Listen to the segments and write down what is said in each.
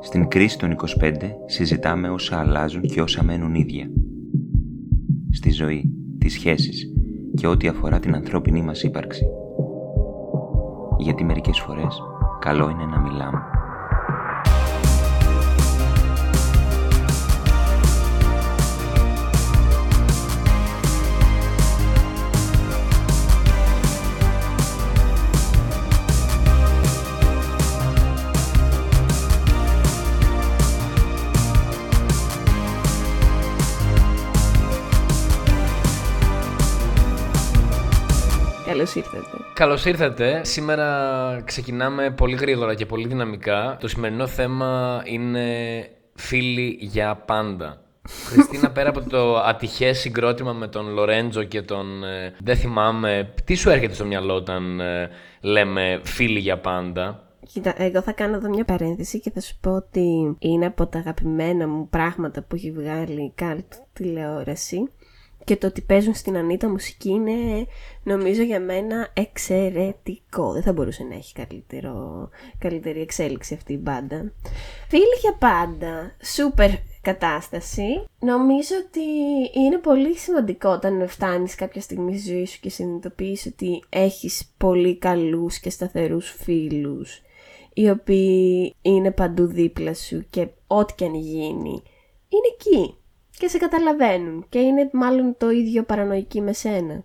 Στην κρίση των 25 συζητάμε όσα αλλάζουν και όσα μένουν ίδια. Στη ζωή, τις σχέσεις και ό,τι αφορά την ανθρώπινη μας ύπαρξη. Γιατί μερικές φορές καλό είναι να μιλάμε. Καλώς ήρθατε. Καλώς ήρθατε. Σήμερα ξεκινάμε πολύ γρήγορα και πολύ δυναμικά. Το σημερινό θέμα είναι φίλοι για πάντα. Χριστίνα, πέρα από το ατυχές συγκρότημα με τον Λορέντζο και τον. Ε, δεν θυμάμαι. Τι σου έρχεται στο μυαλό όταν ε, λέμε φίλοι για πάντα; Κοίτα, εγώ θα κάνω εδώ μια παρένθεση και θα σου πω ότι είναι από τα αγαπημένα μου πράγματα που έχει βγάλει η καλτ τηλεόραση και το ότι παίζουν στην Ανίτα μουσική είναι νομίζω για μένα εξαιρετικό. Δεν θα μπορούσε να έχει καλύτερο, καλύτερη εξέλιξη αυτή η μπάντα. Φίλοι για πάντα, σούπερ κατάσταση. Νομίζω ότι είναι πολύ σημαντικό όταν φτάνεις κάποια στιγμή στη ζωή σου και συνειδητοποιείς ότι έχεις πολύ καλούς και σταθερούς φίλους οι οποίοι είναι παντού δίπλα σου και ό,τι και αν γίνει είναι εκεί και σε καταλαβαίνουν και είναι μάλλον το ίδιο παρανοϊκοί με σένα.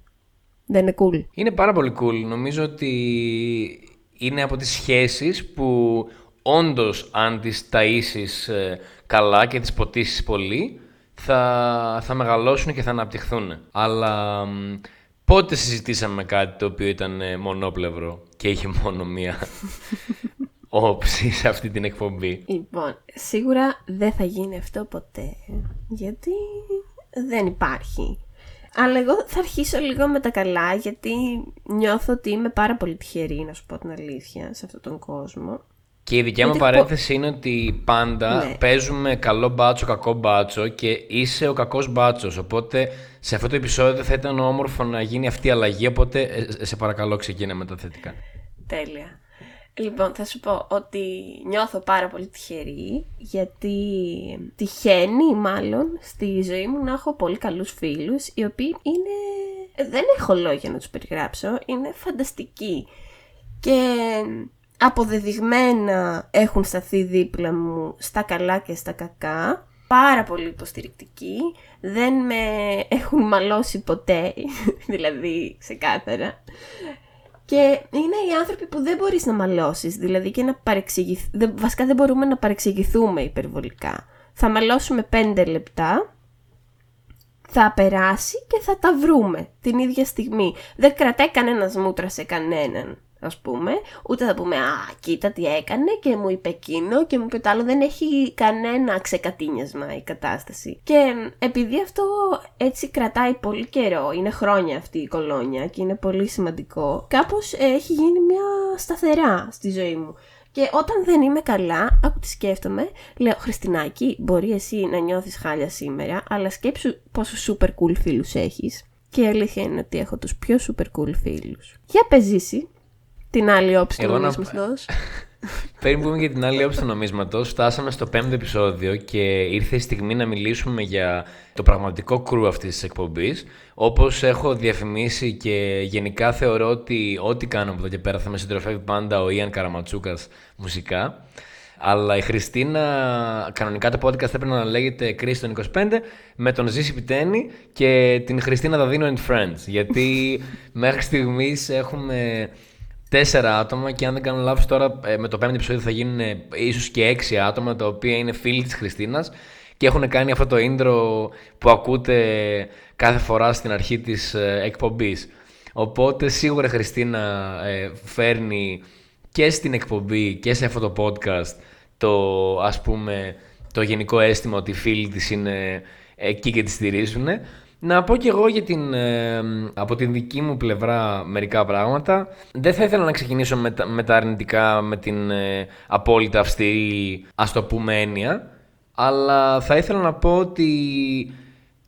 Δεν είναι cool. Είναι πάρα πολύ cool. Νομίζω ότι είναι από τις σχέσεις που όντως αν τις ταΐσεις ε, καλά και τις ποτίσεις πολύ θα, θα μεγαλώσουν και θα αναπτυχθούν. Αλλά πότε συζητήσαμε κάτι το οποίο ήταν ε, μονόπλευρο και είχε μόνο μία; όψης σε αυτή την εκπομπή. Λοιπόν, σίγουρα δεν θα γίνει αυτό ποτέ. Γιατί δεν υπάρχει. Αλλά εγώ θα αρχίσω λίγο με τα καλά γιατί νιώθω ότι είμαι πάρα πολύ τυχερή να σου πω την αλήθεια σε αυτόν τον κόσμο. Και η δικιά μου παρένθεση είναι ότι πάντα ναι. παίζουμε καλό μπάτσο, κακό μπάτσο και είσαι ο κακός μπάτσος. Οπότε σε αυτό το επεισόδιο θα ήταν όμορφο να γίνει αυτή η αλλαγή. Οπότε ε, σε παρακαλώ ξεκίνα με τα θετικά. Τέλεια. Λοιπόν, θα σου πω ότι νιώθω πάρα πολύ τυχερή γιατί τυχαίνει μάλλον στη ζωή μου να έχω πολύ καλούς φίλους οι οποίοι είναι... δεν έχω λόγια να τους περιγράψω, είναι φανταστικοί και αποδεδειγμένα έχουν σταθεί δίπλα μου στα καλά και στα κακά πάρα πολύ υποστηρικτικοί, δεν με έχουν μαλώσει ποτέ, δηλαδή ξεκάθαρα. Και είναι οι άνθρωποι που δεν μπορείς να μαλώσεις, δηλαδή και να παρεξηγηθ... βασικά δεν μπορούμε να παρεξηγηθούμε υπερβολικά. Θα μαλώσουμε πέντε λεπτά, θα περάσει και θα τα βρούμε την ίδια στιγμή. Δεν κρατάει κανένας μούτρα σε κανέναν ας πούμε, ούτε θα πούμε «Α, κοίτα τι έκανε και μου είπε εκείνο και μου είπε το άλλο». Δεν έχει κανένα ξεκατίνιασμα η κατάσταση. Και επειδή αυτό έτσι κρατάει πολύ καιρό, είναι χρόνια αυτή η κολόνια και είναι πολύ σημαντικό, κάπως έχει γίνει μια σταθερά στη ζωή μου. Και όταν δεν είμαι καλά, άκου τι σκέφτομαι, λέω Χριστινάκη, μπορεί εσύ να νιώθεις χάλια σήμερα, αλλά σκέψου πόσο super cool φίλους έχεις. Και η αλήθεια είναι ότι έχω τους πιο super cool φίλους. Για πεζήσει, την άλλη όψη του νομίσματος. Πριν πούμε για την άλλη όψη του νομίσματος, φτάσαμε στο πέμπτο επεισόδιο και ήρθε η στιγμή να μιλήσουμε για το πραγματικό κρού αυτής της εκπομπής. Όπως έχω διαφημίσει και γενικά θεωρώ ότι ό,τι κάνω από εδώ και πέρα θα με συντροφεύει πάντα ο Ιαν Καραματσούκας μουσικά. Αλλά η Χριστίνα, κανονικά το podcast έπρεπε να λέγεται Κρίστη 25 με τον Ζήση Πιτένη και την Χριστίνα Δαδίνο and Friends. Γιατί μέχρι στιγμής έχουμε τέσσερα άτομα και αν δεν κάνω λάθος τώρα ε, με το πέμπτο επεισόδιο θα γίνουν ε, ίσως και έξι άτομα τα οποία είναι φίλοι της Χριστίνας και έχουν κάνει αυτό το intro που ακούτε κάθε φορά στην αρχή της ε, εκπομπής. Οπότε σίγουρα η Χριστίνα φέρνει και στην εκπομπή και σε αυτό το podcast το ας πούμε το γενικό αίσθημα ότι οι φίλοι της είναι εκεί και τη στηρίζουν. Να πω κι εγώ για την, ε, από την δική μου πλευρά μερικά πράγματα. Δεν θα ήθελα να ξεκινήσω με τα, με τα αρνητικά, με την ε, απόλυτα αυστηρή, ας το πούμε, έννοια. Αλλά θα ήθελα να πω ότι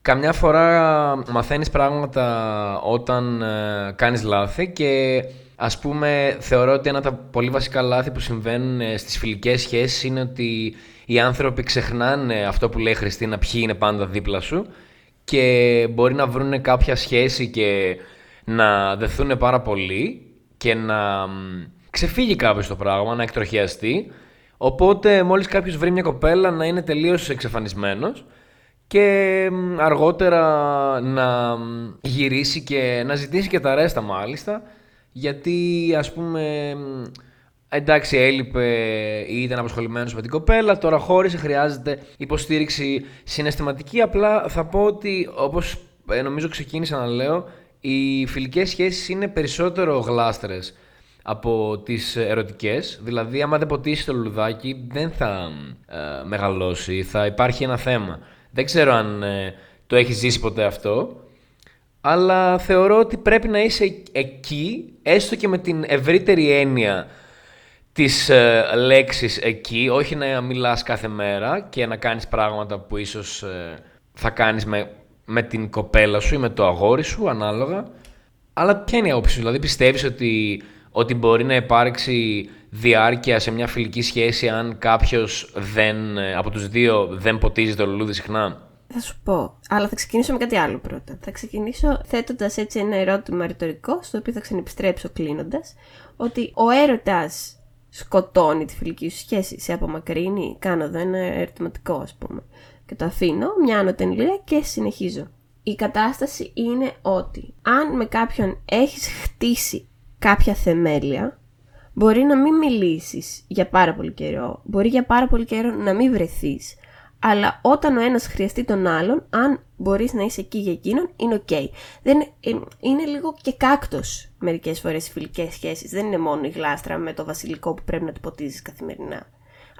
καμιά φορά μαθαίνεις πράγματα όταν ε, κάνεις λάθη και Ας πούμε, θεωρώ ότι ένα από τα πολύ βασικά λάθη που συμβαίνουν ε, στις φιλικές σχέσεις είναι ότι οι άνθρωποι ξεχνάνε αυτό που λέει η Χριστίνα, ποιοι είναι πάντα δίπλα σου και μπορεί να βρουν κάποια σχέση και να δεθούν πάρα πολύ και να ξεφύγει κάποιος το πράγμα, να εκτροχιαστεί. Οπότε μόλις κάποιος βρει μια κοπέλα να είναι τελείως εξαφανισμένος και αργότερα να γυρίσει και να ζητήσει και τα ρέστα μάλιστα γιατί ας πούμε εντάξει έλειπε ή ήταν απασχολημένος με την κοπέλα τώρα χώρισε, χρειάζεται υποστήριξη συναισθηματική απλά θα πω ότι όπως ε, νομίζω ξεκίνησα να λέω οι φιλικές σχέσεις είναι περισσότερο γλάστρες από τις ερωτικές. Δηλαδή, άμα δεν ποτίσει το λουλουδάκι, δεν θα ε, μεγαλώσει, θα υπάρχει ένα θέμα. Δεν ξέρω αν ε, το έχει ζήσει ποτέ αυτό, αλλά θεωρώ ότι πρέπει να είσαι εκεί, έστω και με την ευρύτερη έννοια της ε, λέξης εκεί, όχι να μιλάς κάθε μέρα και να κάνεις πράγματα που ίσως ε, θα κάνεις με, με την κοπέλα σου ή με το αγόρι σου, ανάλογα. Αλλά ποια είναι η άποψη σου, δηλαδή πιστεύεις ότι ότι μπορεί να υπάρξει διάρκεια σε μια φιλική σχέση αν κάποιος δεν, από τους δύο δεν ποτίζει το λουλούδι συχνά; Θα σου πω, αλλά θα ξεκινήσω με κάτι άλλο πρώτα. Θα ξεκινήσω θέτοντας έτσι ένα ερώτημα ρητορικό, στο οποίο θα ξανεπιστρέψω κλείνοντας, ότι ο έρωτας σκοτώνει τη φιλική σου σχέση, σε απομακρύνει. Κάνω εδώ ένα ερωτηματικό, ας πούμε. Και το αφήνω, μια ανωτενλία και συνεχίζω. Η κατάσταση είναι ότι αν με κάποιον έχεις χτίσει κάποια θεμέλια, μπορεί να μην μιλήσεις για πάρα πολύ καιρό, μπορεί για πάρα πολύ καιρό να μην βρεθείς, αλλά όταν ο ένας χρειαστεί τον άλλον, αν μπορείς να είσαι εκεί για εκείνον, είναι οκ. Δεν, ε, είναι λίγο και κάκτος μερικές φορές οι φιλικές σχέσεις. Δεν είναι μόνο η γλάστρα με το βασιλικό που πρέπει να το ποτίζεις καθημερινά.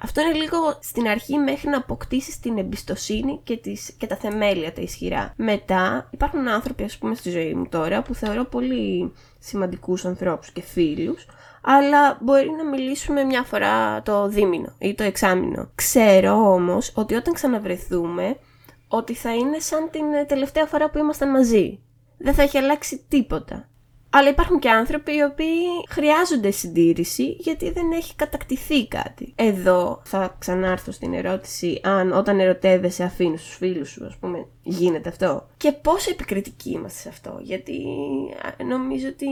Αυτό είναι λίγο στην αρχή μέχρι να αποκτήσεις την εμπιστοσύνη και, τις, και τα θεμέλια τα ισχυρά. Μετά υπάρχουν άνθρωποι, ας πούμε, στη ζωή μου τώρα που θεωρώ πολύ σημαντικούς ανθρώπους και φίλους, αλλά μπορεί να μιλήσουμε μια φορά το δίμηνο ή το εξάμηνο. Ξέρω όμως ότι όταν ξαναβρεθούμε, ότι θα είναι σαν την τελευταία φορά που ήμασταν μαζί. Δεν θα έχει αλλάξει τίποτα. Αλλά υπάρχουν και άνθρωποι οι οποίοι χρειάζονται συντήρηση γιατί δεν έχει κατακτηθεί κάτι. Εδώ θα ξανάρθω στην ερώτηση αν όταν ερωτεύεσαι αφήνεις τους φίλους σου, ας πούμε, γίνεται αυτό. Και πόσο επικριτικοί είμαστε σε αυτό, γιατί νομίζω ότι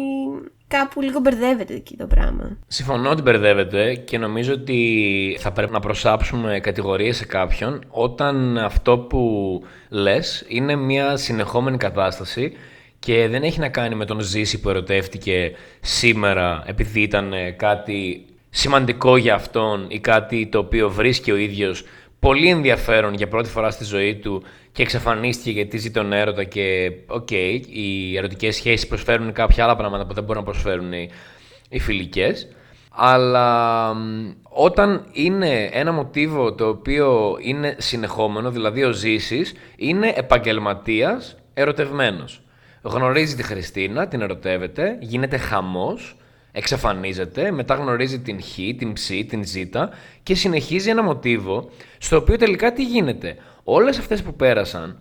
κάπου λίγο μπερδεύεται εκεί το πράγμα. Συμφωνώ ότι μπερδεύεται και νομίζω ότι θα πρέπει να προσάψουμε κατηγορίες σε κάποιον όταν αυτό που λες είναι μια συνεχόμενη κατάσταση και δεν έχει να κάνει με τον Ζήση που ερωτεύτηκε σήμερα επειδή ήταν ε, κάτι σημαντικό για αυτόν ή κάτι το οποίο βρίσκει ο ίδιος πολύ ενδιαφέρον για πρώτη φορά στη ζωή του και εξαφανίστηκε γιατί ζει τον έρωτα και OK, okay, οι ερωτικές σχέσεις προσφέρουν κάποια άλλα πράγματα που δεν μπορούν να προσφέρουν οι, οι φιλικές. Αλλά όταν είναι ένα μοτίβο το οποίο είναι συνεχόμενο, δηλαδή ο Ζήσης είναι επαγγελματίας ερωτευμένος γνωρίζει τη Χριστίνα, την ερωτεύεται, γίνεται χαμός, εξαφανίζεται, μετά γνωρίζει την Χ, την Ψ, την Ζ και συνεχίζει ένα μοτίβο στο οποίο τελικά τι γίνεται. Όλες αυτές που πέρασαν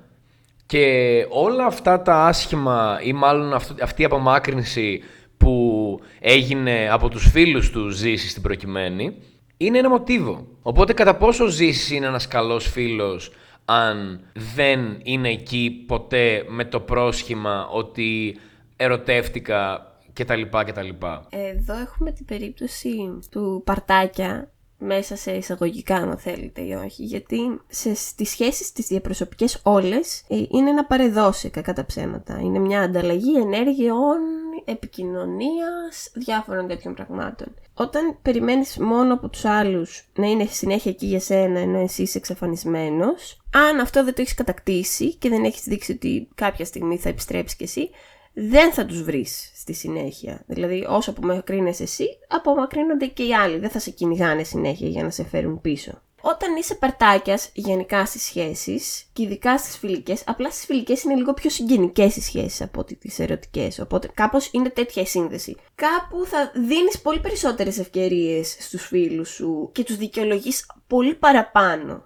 και όλα αυτά τα άσχημα ή μάλλον αυτή η απομάκρυνση που έγινε από τους φίλους του Ζήση στην προκειμένη είναι ένα μοτίβο. Οπότε κατά πόσο Ζήση είναι ένας καλός φίλος αν δεν είναι εκεί ποτέ με το πρόσχημα ότι ερωτεύτηκα κτλ. κτλ. Εδώ έχουμε την περίπτωση του Παρτάκια μέσα σε εισαγωγικά αν θέλετε ή όχι γιατί σε, στις σχέσεις τις διαπροσωπικές όλες ε, είναι ένα παρεδώσει κακά τα ψέματα είναι μια ανταλλαγή ενέργειών επικοινωνίας διάφορων τέτοιων πραγμάτων όταν περιμένεις μόνο από τους άλλους να είναι συνέχεια εκεί για σένα ενώ εσύ είσαι εξαφανισμένος αν αυτό δεν το έχεις κατακτήσει και δεν έχεις δείξει ότι κάποια στιγμή θα επιστρέψεις κι εσύ δεν θα τους βρεις στη συνέχεια. Δηλαδή όσο απομακρύνεσαι εσύ, απομακρύνονται και οι άλλοι. Δεν θα σε κυνηγάνε συνέχεια για να σε φέρουν πίσω. Όταν είσαι παρτάκιας γενικά στις σχέσεις και ειδικά στις φιλικές, απλά στις φιλικές είναι λίγο πιο συγγενικές οι σχέσεις από ότι τις ερωτικές. Οπότε κάπως είναι τέτοια η σύνδεση. Κάπου θα δίνεις πολύ περισσότερες ευκαιρίες στους φίλους σου και τους δικαιολογείς πολύ παραπάνω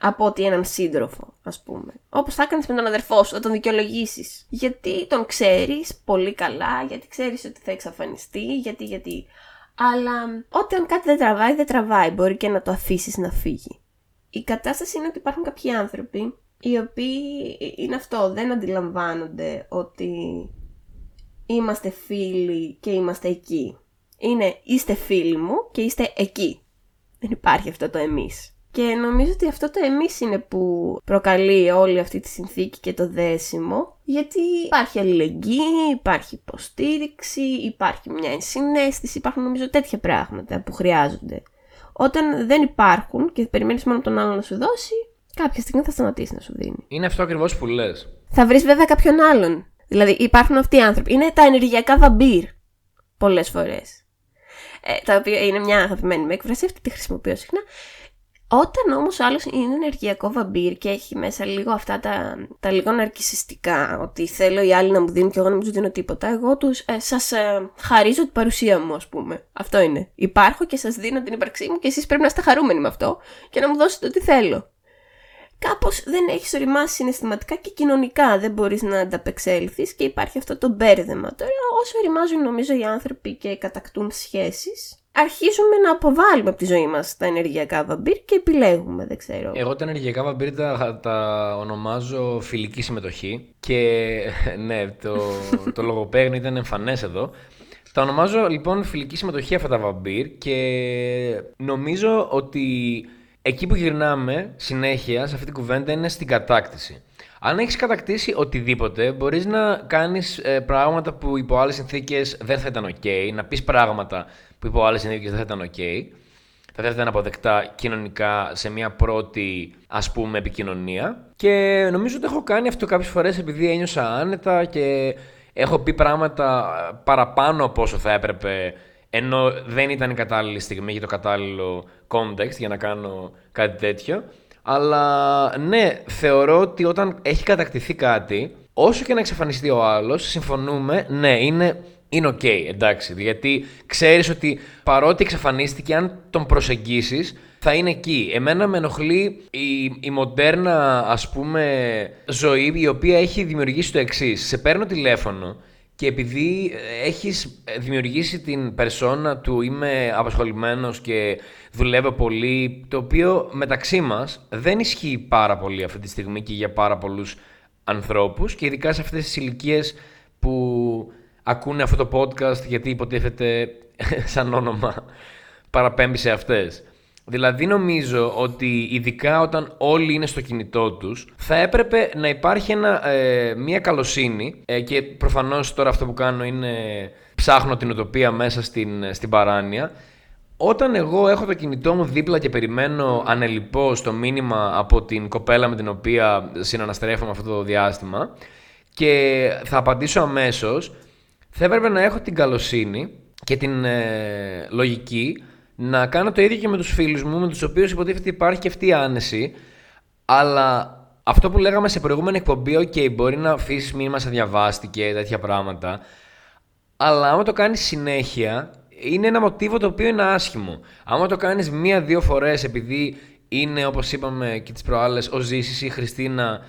από ότι έναν σύντροφο, ας πούμε. Όπως θα έκανες με τον αδερφό σου, θα τον δικαιολογήσεις. Γιατί τον ξέρεις πολύ καλά, γιατί ξέρεις ότι θα εξαφανιστεί, γιατί, γιατί. Αλλά όταν κάτι δεν τραβάει, δεν τραβάει. Μπορεί και να το αφήσεις να φύγει. Η κατάσταση είναι ότι υπάρχουν κάποιοι άνθρωποι οι οποίοι είναι αυτό, δεν αντιλαμβάνονται ότι είμαστε φίλοι και είμαστε εκεί. Είναι είστε φίλοι μου και είστε εκεί. Δεν υπάρχει αυτό το εμείς. Και νομίζω ότι αυτό το εμείς είναι που προκαλεί όλη αυτή τη συνθήκη και το δέσιμο, γιατί υπάρχει αλληλεγγύη, υπάρχει υποστήριξη, υπάρχει μια ενσυναίσθηση, υπάρχουν νομίζω τέτοια πράγματα που χρειάζονται. Όταν δεν υπάρχουν και περιμένεις μόνο τον άλλον να σου δώσει, κάποια στιγμή θα σταματήσει να σου δίνει. Είναι αυτό ακριβώς που λες. Θα βρεις βέβαια κάποιον άλλον. Δηλαδή υπάρχουν αυτοί οι άνθρωποι. Είναι τα ενεργειακά βαμπύρ. Πολλές φορές. Ε, τα οποία είναι μια αγαπημένη με έκφραση, αυτή τη χρησιμοποιώ συχνά. Όταν όμως ο άλλος είναι ενεργειακό βαμπύρ και έχει μέσα λίγο αυτά τα, τα λίγο ναρκισιστικά, ότι θέλω οι άλλοι να μου δίνουν και εγώ να μην τους δίνω τίποτα, εγώ τους ε, σας ε, χαρίζω την παρουσία μου, ας πούμε. Αυτό είναι. Υπάρχω και σας δίνω την ύπαρξή μου και εσείς πρέπει να είστε χαρούμενοι με αυτό και να μου δώσετε ό,τι θέλω. Κάπως δεν έχεις οριμάσει συναισθηματικά και κοινωνικά. Δεν μπορείς να ανταπεξέλθεις και υπάρχει αυτό το μπέρδεμα. Τώρα, όσο οριμάζουν νομίζω οι άνθρωποι και κατακτούν σχέσεις, αρχίζουμε να αποβάλουμε από τη ζωή μας τα ενεργειακά βαμπύρ και επιλέγουμε, δεν ξέρω. Εγώ τα ενεργειακά βαμπύρ τα, τα ονομάζω φιλική συμμετοχή και ναι, το, το λογοπαίγνιο ήταν εμφανές εδώ. Τα ονομάζω λοιπόν φιλική συμμετοχή αυτά τα βαμπύρ και νομίζω ότι εκεί που γυρνάμε συνέχεια σε αυτή την κουβέντα είναι στην κατάκτηση. Αν έχεις κατακτήσει οτιδήποτε, μπορείς να κάνεις ε, πράγματα που υπό άλλες συνθήκες δεν θα ήταν OK, να πεις πράγματα που υπό άλλε συνθήκε δεν θα ήταν OK. Θα δεν θα ήταν αποδεκτά κοινωνικά σε μια πρώτη ας πούμε επικοινωνία. Και νομίζω ότι έχω κάνει αυτό κάποιες φορές επειδή ένιωσα άνετα και έχω πει πράγματα παραπάνω από όσο θα έπρεπε ενώ δεν ήταν η κατάλληλη στιγμή για το κατάλληλο context για να κάνω κάτι τέτοιο. Αλλά ναι, θεωρώ ότι όταν έχει κατακτηθεί κάτι, όσο και να εξαφανιστεί ο άλλος, συμφωνούμε, ναι, είναι, είναι ok, εντάξει. Γιατί ξέρεις ότι παρότι εξαφανίστηκε, αν τον προσεγγίσεις, θα είναι εκεί. Εμένα με ενοχλεί η, η μοντέρνα, ας πούμε, ζωή η οποία έχει δημιουργήσει το εξής. Σε παίρνω τηλέφωνο και επειδή έχεις δημιουργήσει την περσόνα του είμαι απασχολημένος και δουλεύω πολύ, το οποίο μεταξύ μας δεν ισχύει πάρα πολύ αυτή τη στιγμή και για πάρα πολλούς ανθρώπους και ειδικά σε αυτές τις ηλικίες που ακούνε αυτό το podcast γιατί υποτίθεται σαν όνομα παραπέμπει σε αυτές. Δηλαδή νομίζω ότι ειδικά όταν όλοι είναι στο κινητό τους θα έπρεπε να υπάρχει ένα, ε, μια καλοσύνη ε, και προφανώς τώρα αυτό που κάνω είναι ψάχνω την οτοπία μέσα στην, στην παράνοια όταν εγώ έχω το κινητό μου δίπλα και περιμένω ανελειπώς το μήνυμα από την κοπέλα με την οποία συναναστρέφομαι αυτό το διάστημα και θα απαντήσω αμέσως θα έπρεπε να έχω την καλοσύνη και την ε, λογική να κάνω το ίδιο και με τους φίλους μου, με τους οποίους υποτίθεται υπάρχει και αυτή η άνεση, αλλά αυτό που λέγαμε σε προηγούμενη εκπομπή, ok, μπορεί να αφήσεις μήνυμα σε διαβάστηκε, τέτοια πράγματα, αλλά άμα το κάνεις συνέχεια, είναι ένα μοτίβο το οποίο είναι άσχημο. Άμα το κάνεις μία-δύο φορές επειδή είναι, όπως είπαμε και τις προάλλες, ο Ζήσης ή η Χριστίνα,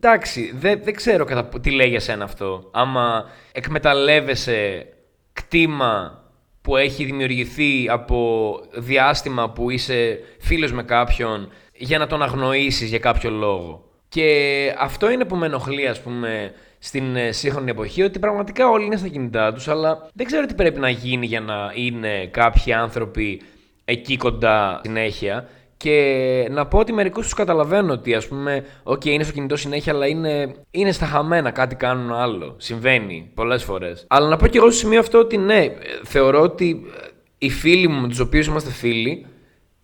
εντάξει, δεν, δεν ξέρω κατά, τι λέει για σένα αυτό. Άμα εκμεταλλεύεσαι κτήμα που έχει δημιουργηθεί από διάστημα που είσαι φίλος με κάποιον για να τον αγνοήσεις για κάποιο λόγο. Και αυτό είναι που με ενοχλεί, ας πούμε, στην ε, σύγχρονη εποχή, ότι πραγματικά όλοι είναι στα κινητά τους, αλλά δεν ξέρω τι πρέπει να γίνει για να είναι κάποιοι άνθρωποι εκεί κοντά συνέχεια. Και να πω ότι μερικούς τους καταλαβαίνω ότι ας πούμε, OK, είναι στο κινητό συνέχεια, αλλά είναι, είναι στα χαμένα, κάτι κάνουν άλλο. Συμβαίνει πολλές φορές. Αλλά να πω και εγώ στο σημείο αυτό ότι ναι, θεωρώ ότι οι φίλοι μου με τους οποίους είμαστε φίλοι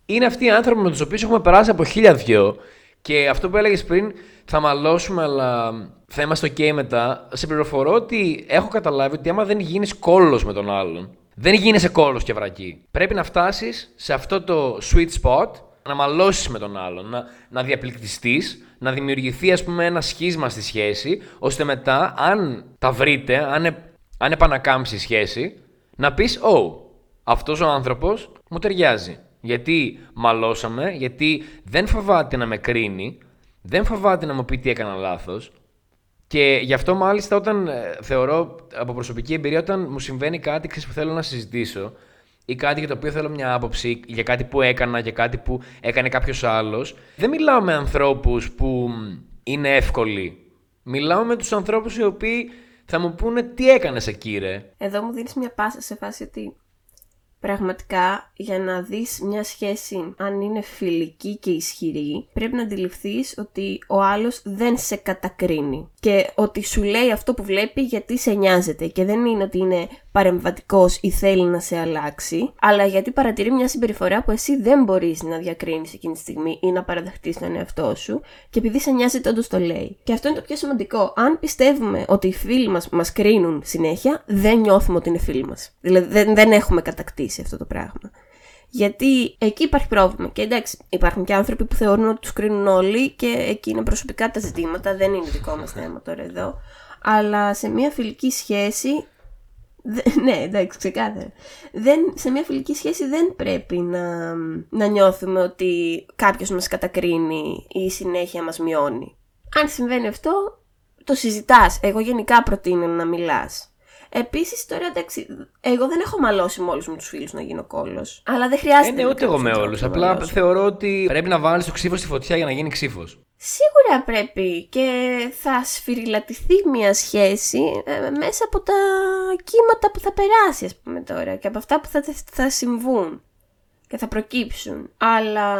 είναι αυτοί οι άνθρωποι με τους οποίους έχουμε περάσει από χίλια δυο. Και αυτό που έλεγες πριν, θα μαλώσουμε, αλλά θα είμαστε OK μετά. Σε πληροφορώ ότι έχω καταλάβει ότι άμα δεν γίνεις κόλλο με τον άλλον, δεν γίνεσαι κόλλο και βρακή. Πρέπει να φτάσεις σε αυτό το sweet spot να μαλώσεις με τον άλλον, να, να διαπληκτιστείς, να δημιουργηθεί ας πούμε ένα σχίσμα στη σχέση, ώστε μετά αν τα βρείτε, αν, ε, αν επανακάμψει η σχέση, να πεις «Ω, αυτός ο άνθρωπος μου ταιριάζει». Γιατί μαλώσαμε, γιατί δεν φοβάται να με κρίνει, δεν φοβάται να μου πει τι έκανα λάθος. Και γι' αυτό μάλιστα όταν ε, θεωρώ από προσωπική εμπειρία, όταν μου συμβαίνει κάτι ξέρεις, που θέλω να συζητήσω ή κάτι για το οποίο θέλω μια άποψη, για κάτι που έκανα, για κάτι που έκανε κάποιος άλλος, δεν μιλάω με ανθρώπους που είναι εύκολοι. Μιλάω με τους ανθρώπους οι οποίοι θα μου πούνε τι έκανες εκεί, ρε; Εδώ μου δίνεις μια πάσα σε φάση ότι Πραγματικά, για να δεις μια σχέση αν είναι φιλική και ισχυρή, πρέπει να αντιληφθείς ότι ο άλλος δεν σε κατακρίνει και ότι σου λέει αυτό που βλέπει γιατί σε νοιάζεται και δεν είναι ότι είναι παρεμβατικός ή θέλει να σε αλλάξει, αλλά γιατί παρατηρεί μια συμπεριφορά που εσύ δεν μπορείς να διακρίνεις εκείνη τη στιγμή ή να παραδεχτείς τον εαυτό σου και επειδή σε νοιάζεται όντως το λέει. Και αυτό είναι το πιο σημαντικό. Αν πιστεύουμε ότι οι φίλοι μας μας κρίνουν συνέχεια, δεν νιώθουμε ότι είναι φίλοι μας. Δηλαδή δεν, δεν έχουμε κατακτήσει αυτό το πράγμα. Γιατί εκεί υπάρχει πρόβλημα. Και εντάξει, υπάρχουν και άνθρωποι που θεωρούν ότι τους κρίνουν όλοι και εκεί είναι προσωπικά τα ζητήματα, δεν είναι δικό μας θέμα τώρα εδώ. Αλλά σε μια φιλική σχέση. Ναι, εντάξει, ξεκάθαρα. Δεν, σε μια φιλική σχέση δεν πρέπει να, να νιώθουμε ότι κάποιος μας κατακρίνει ή η συνέχεια μας μειώνει. Αν συμβαίνει αυτό, το συζητάς. Εγώ γενικά προτείνω να μιλάς. Επίσης, τώρα εντάξει, εγώ δεν έχω μαλώσει με όλους μου τους φίλους να γίνω κόλο. Αλλά δεν χρειάζεται. Ε, ναι, ούτε εγώ με όλους. Απλά θεωρώ ότι πρέπει να βάλεις το ξύφος στη φωτιά για να γίνει ξύφος. Σίγουρα πρέπει και θα σφυριλατηθεί μια σχέση ε, μέσα από τα κύματα που θα περάσει, ας πούμε τώρα, και από αυτά που θα, θα συμβούν και θα προκύψουν. Αλλά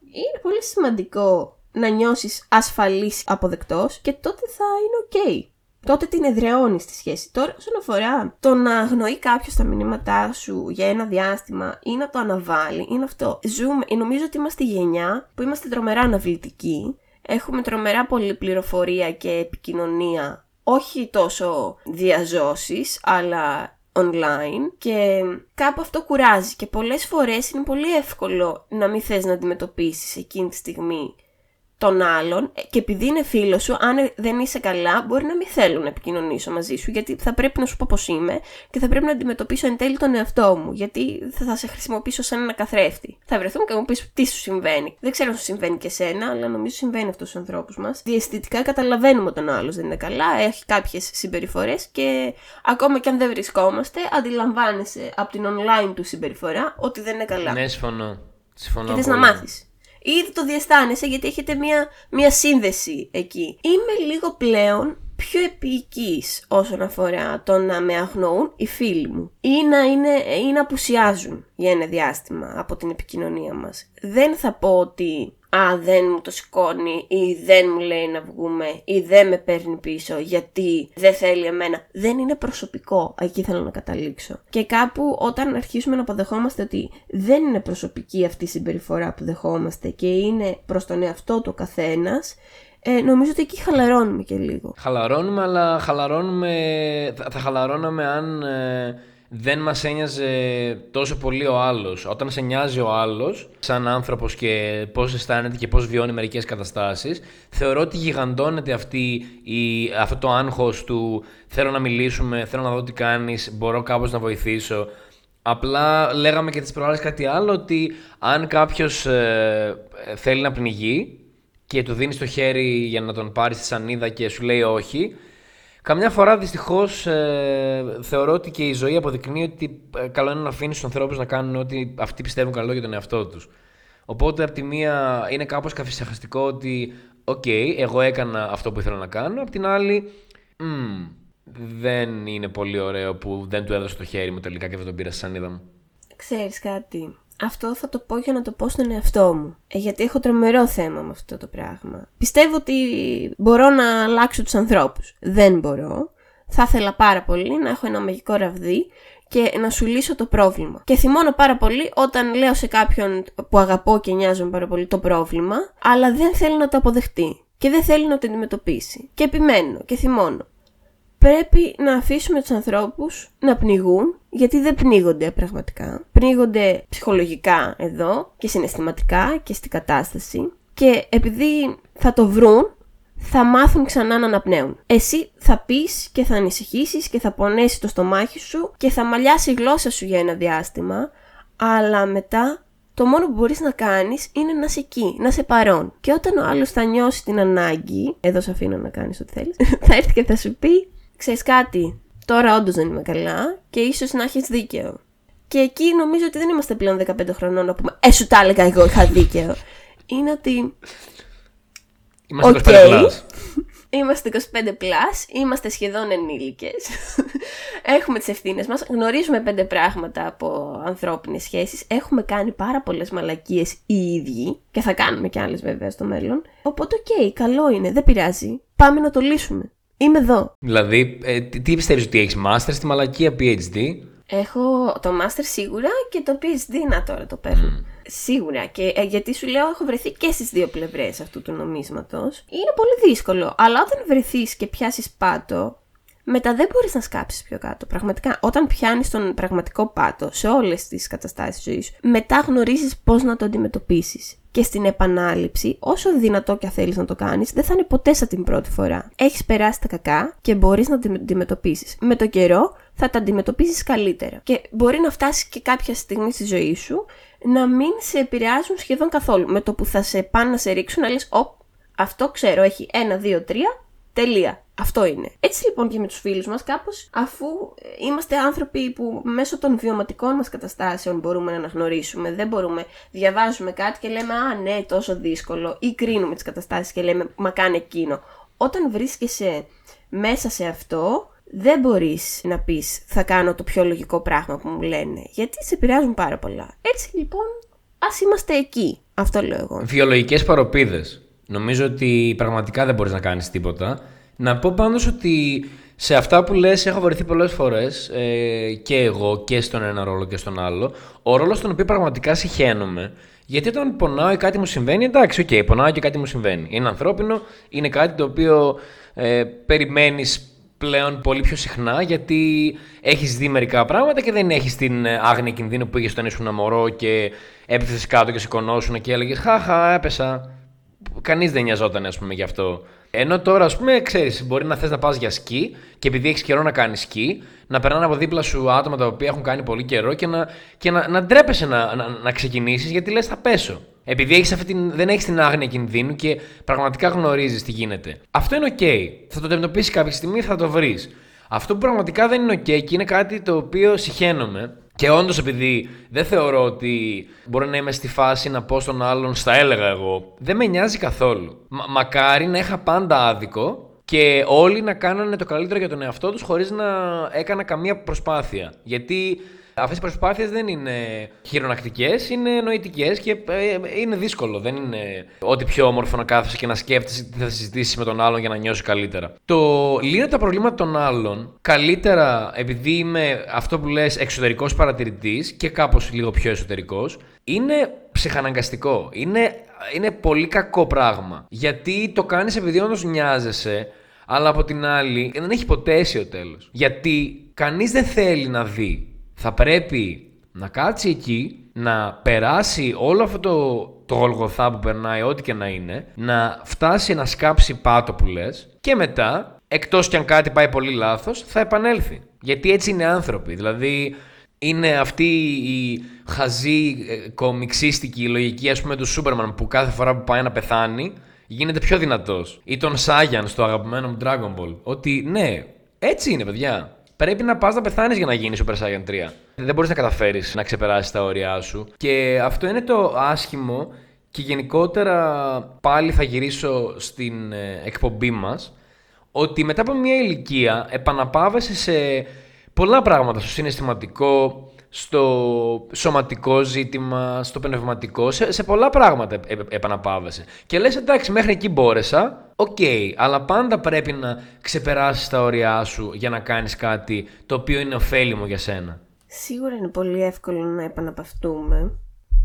είναι πολύ σημαντικό να νιώσεις ασφαλής αποδεκτός και τότε θα είναι ok τότε την εδραιώνει στη σχέση. Τώρα, όσον αφορά το να αγνοεί κάποιος τα μηνύματά σου για ένα διάστημα ή να το αναβάλει, είναι αυτό. Ζούμε, νομίζω ότι είμαστε γενιά που είμαστε τρομερά αναβλητικοί. Έχουμε τρομερά πολλή πληροφορία και επικοινωνία, όχι τόσο διαζώσεις, αλλά online και κάπου αυτό κουράζει και πολλές φορές είναι πολύ εύκολο να μην θες να αντιμετωπίσεις εκείνη τη στιγμή τον άλλον ε, και επειδή είναι φίλος σου, αν δεν είσαι καλά, μπορεί να μην θέλω να επικοινωνήσω μαζί σου, γιατί θα πρέπει να σου πω πώς είμαι και θα πρέπει να αντιμετωπίσω εν τέλει τον εαυτό μου, γιατί θα σε χρησιμοποιήσω σαν ένα καθρέφτη. Θα βρεθούμε και μου πεις τι σου συμβαίνει. Δεν ξέρω αν σου συμβαίνει και σένα, αλλά νομίζω συμβαίνει αυτό στους ανθρώπους μας. Διαισθητικά καταλαβαίνουμε ότι ο άλλος δεν είναι καλά, έχει κάποιες συμπεριφορές και ακόμα και αν δεν βρισκόμαστε, αντιλαμβάνεσαι από την online του συμπεριφορά ότι δεν είναι καλά. Ναι, συμφωνώ. Συμφωνώ. Και θες να μάθεις ήδη το διαισθάνεσαι γιατί έχετε μια, μια σύνδεση εκεί. Είμαι λίγο πλέον πιο επίοικης όσον αφορά το να με αγνοούν οι φίλοι μου ή να, είναι, ή να απουσιάζουν για ένα διάστημα από την επικοινωνία μας. Δεν θα πω ότι «Α, δεν μου το σηκώνει» ή «Δεν μου λέει να βγούμε» ή «Δεν με παίρνει πίσω γιατί δεν θέλει εμένα». Δεν είναι προσωπικό, εκεί θέλω να καταλήξω. Και κάπου όταν αρχίσουμε να αποδεχόμαστε ότι δεν είναι προσωπική αυτή η συμπεριφορά που δεχόμαστε και είναι προς τον εαυτό του καθένας, ε, νομίζω ότι εκεί χαλαρώνουμε και λίγο. Χαλαρώνουμε, αλλά χαλαρώνουμε, θα, θα χαλαρώναμε αν ε, δεν μας ένοιαζε τόσο πολύ ο άλλος. Όταν σε νοιάζει ο άλλος, σαν άνθρωπος και πώς αισθάνεται και πώς βιώνει μερικές καταστάσεις, θεωρώ ότι γιγαντώνεται αυτή η, αυτό το άγχος του θέλω να μιλήσουμε, θέλω να δω τι κάνεις, μπορώ κάπως να βοηθήσω. Απλά λέγαμε και τις προάλλες κάτι άλλο, ότι αν κάποιος ε, θέλει να πνιγεί και του δίνεις το χέρι για να τον πάρεις στη σανίδα και σου λέει όχι, Καμιά φορά δυστυχώς ε, θεωρώ ότι και η ζωή αποδεικνύει ότι ε, καλό είναι να αφήνεις τους ανθρώπους να κάνουν ό,τι αυτοί πιστεύουν καλό για τον εαυτό τους. Οπότε, από τη μία είναι κάπως καθησυχαστικό ότι, οκ, εγώ έκανα αυτό που ήθελα να κάνω. Απ' την άλλη, δεν είναι πολύ ωραίο που δεν του έδωσα το χέρι μου τελικά και δεν τον πήρα στη σανίδα μου. Ξέρεις κάτι αυτό θα το πω για να το πω στον εαυτό μου. Ε, γιατί έχω τρομερό θέμα με αυτό το πράγμα. Πιστεύω ότι μπορώ να αλλάξω τους ανθρώπους. Δεν μπορώ. Θα ήθελα πάρα πολύ να έχω ένα μαγικό ραβδί και να σου λύσω το πρόβλημα. Και θυμώνω πάρα πολύ όταν λέω σε κάποιον που αγαπώ και νοιάζομαι πάρα πολύ το πρόβλημα, αλλά δεν θέλει να το αποδεχτεί και δεν θέλει να το αντιμετωπίσει. Και επιμένω και θυμώνω πρέπει να αφήσουμε τους ανθρώπους να πνιγούν, γιατί δεν πνίγονται πραγματικά. Πνίγονται ψυχολογικά εδώ και συναισθηματικά και στην κατάσταση. Και επειδή θα το βρουν, θα μάθουν ξανά να αναπνέουν. Εσύ θα πεις και θα ανησυχήσεις και θα πονέσει το στομάχι σου και θα μαλλιάσει η γλώσσα σου για ένα διάστημα, αλλά μετά το μόνο που μπορείς να κάνεις είναι να είσαι εκεί, να είσαι παρόν. Και όταν ο άλλος θα νιώσει την ανάγκη, εδώ σε αφήνω να κάνεις ό,τι θέλεις, θα έρθει και θα σου πει, ξέρεις κάτι, τώρα όντως δεν είμαι καλά και ίσως να έχεις δίκαιο. Και εκεί νομίζω ότι δεν είμαστε πλέον 15 χρονών να πούμε, ε, σου τα έλεγα εγώ είχα δίκαιο. Είναι ότι... Είμαστε okay, Είμαστε 25 plus, είμαστε σχεδόν ενήλικες, έχουμε τις ευθύνες μας, γνωρίζουμε πέντε πράγματα από ανθρώπινες σχέσεις, έχουμε κάνει πάρα πολλές μαλακίες οι ίδιοι και θα κάνουμε κι άλλες βέβαια στο μέλλον. Οπότε OK, okay, καλό είναι, δεν πειράζει, πάμε να το λύσουμε. Είμαι εδώ. Δηλαδή, ε, τι πιστεύεις ότι έχεις master στη μαλακία PhD? Έχω το master σίγουρα και το PhD να τώρα το παίρνω. Σίγουρα. Και ε, γιατί σου λέω, έχω βρεθεί και στις δύο πλευρές αυτού του νομίσματος. Είναι πολύ δύσκολο. Αλλά όταν βρεθείς και πιάσεις πάτο, μετά δεν μπορείς να σκάψεις πιο κάτω. Πραγματικά, όταν πιάνεις τον πραγματικό πάτο σε όλες τις καταστάσεις τη ζωής σου, μετά γνωρίζεις πώς να το αντιμετωπίσεις. Και στην επανάληψη, όσο δυνατό και θέλεις να το κάνεις, δεν θα είναι ποτέ σαν την πρώτη φορά. Έχεις περάσει τα κακά και μπορείς να τα αντιμετωπίσεις. Με το καιρό θα τα αντιμετωπίσεις καλύτερα. Και μπορεί να φτάσεις και κάποια στιγμή στη ζωή σου να μην σε επηρεάζουν σχεδόν καθόλου. Με το που θα σε πάνε να σε ρίξουν, να λες, «Ω, αυτό ξέρω, έχει ένα, δύο, τρία, τελεία. Αυτό είναι. Έτσι λοιπόν και με τους φίλους μας κάπως αφού είμαστε άνθρωποι που μέσω των βιωματικών μας καταστάσεων μπορούμε να αναγνωρίσουμε, δεν μπορούμε, διαβάζουμε κάτι και λέμε «Α, ναι, τόσο δύσκολο» ή κρίνουμε τις καταστάσεις και λέμε «Μα κάνε εκείνο». Όταν βρίσκεσαι μέσα σε αυτό, δεν μπορείς να πεις θα κάνω το πιο λογικό πράγμα που μου λένε, γιατί σε επηρεάζουν πάρα πολλά. Έτσι λοιπόν, ας είμαστε εκεί. Αυτό λέω εγώ. Βιολογικές παρωπίδες. Νομίζω ότι πραγματικά δεν μπορείς να κάνεις τίποτα. Να πω πάντως ότι σε αυτά που λες έχω βρεθεί πολλές φορές ε, και εγώ και στον ένα ρόλο και στον άλλο. Ο ρόλος στον οποίο πραγματικά σιχαίνομαι γιατί όταν πονάω ή κάτι μου συμβαίνει, εντάξει, OK, okay, πονάω και κάτι μου συμβαίνει. Είναι ανθρώπινο, είναι κάτι το οποίο ε, περιμένεις πλέον πολύ πιο συχνά γιατί έχεις δει μερικά πράγματα και δεν έχεις την ε, άγνοια κινδύνου που είχες όταν ήσουν μωρό και έπεθε κάτω και σηκωνόσουν και έλεγες Χαχά, έπεσα. Κανείς δεν νοιαζόταν, ας πούμε, γι' αυτό. Ενώ τώρα, ας πούμε, ξέρεις, μπορεί να θες να πας για σκι και επειδή έχεις καιρό να κάνεις σκι, να περνάνε από δίπλα σου άτομα τα οποία έχουν κάνει πολύ καιρό και να, και να, να ντρέπεσαι να, να, να ξεκινήσεις γιατί λες θα πέσω. Επειδή έχεις αυτή την, δεν έχεις την άγνοια κινδύνου και πραγματικά γνωρίζεις τι γίνεται. Αυτό είναι OK. Θα το αντιμετωπίσεις κάποια στιγμή, θα το βρεις. Αυτό που πραγματικά δεν είναι OK και είναι κάτι το οποίο συχαίνομαι και όντως, επειδή δεν θεωρώ ότι μπορεί να είμαι στη φάση να πω στον άλλον στα έλεγα εγώ, δεν με νοιάζει καθόλου. Μα, μακάρι να είχα πάντα άδικο και όλοι να κάνανε το καλύτερο για τον εαυτό τους χωρίς να έκανα καμία προσπάθεια. Γιατί Αυτές οι προσπάθειες δεν είναι χειρονακτικές, είναι νοητικές και ε, είναι δύσκολο. Δεν είναι ό,τι πιο όμορφο να κάθεσαι και να σκέφτεσαι τι θα συζητήσεις με τον άλλον για να νιώσεις καλύτερα. Το λύνω τα προβλήματα των άλλων καλύτερα επειδή είμαι αυτό που λες εξωτερικός παρατηρητής και κάπως λίγο πιο εσωτερικός, είναι ψυχαναγκαστικό. Είναι, είναι πολύ κακό πράγμα. Γιατί το κάνεις επειδή όντως νοιάζεσαι, αλλά από την άλλη δεν έχει ποτέ αίσιο τέλος. Γιατί κανείς δεν θέλει να δει θα πρέπει να κάτσει εκεί, να περάσει όλο αυτό το, το γολγοθά που περνάει, ό,τι και να είναι, να φτάσει να σκάψει πάτο που λες και μετά, εκτός κι αν κάτι πάει πολύ λάθος, θα επανέλθει. Γιατί έτσι είναι άνθρωποι. Δηλαδή, είναι αυτή η χαζή ε, κομιξίστικη λογική, ας πούμε, του Σούπερμαν που κάθε φορά που πάει να πεθάνει, γίνεται πιο δυνατός. Ή τον Σάγιαν στο αγαπημένο μου Dragon Ball. Ότι ναι, έτσι είναι, παιδιά πρέπει να πας να πεθάνεις για να γίνεις Super Saiyan 3. Δεν μπορείς να καταφέρεις να ξεπεράσεις τα όρια σου. Και αυτό είναι το άσχημο. Και γενικότερα πάλι θα γυρίσω στην ε, εκπομπή μας ότι μετά από μια ηλικία επαναπάβεσαι σε πολλά πράγματα στο συναισθηματικό, στο σωματικό ζήτημα, στο πνευματικό, σε, σε πολλά πράγματα ε, επαναπαύεσαι. Και λες εντάξει μέχρι εκεί μπόρεσα, OK, okay, αλλά πάντα πρέπει να ξεπεράσεις τα όρια σου για να κάνεις κάτι το οποίο είναι ωφέλιμο για σένα. Σίγουρα είναι πολύ εύκολο να επαναπαυτούμε.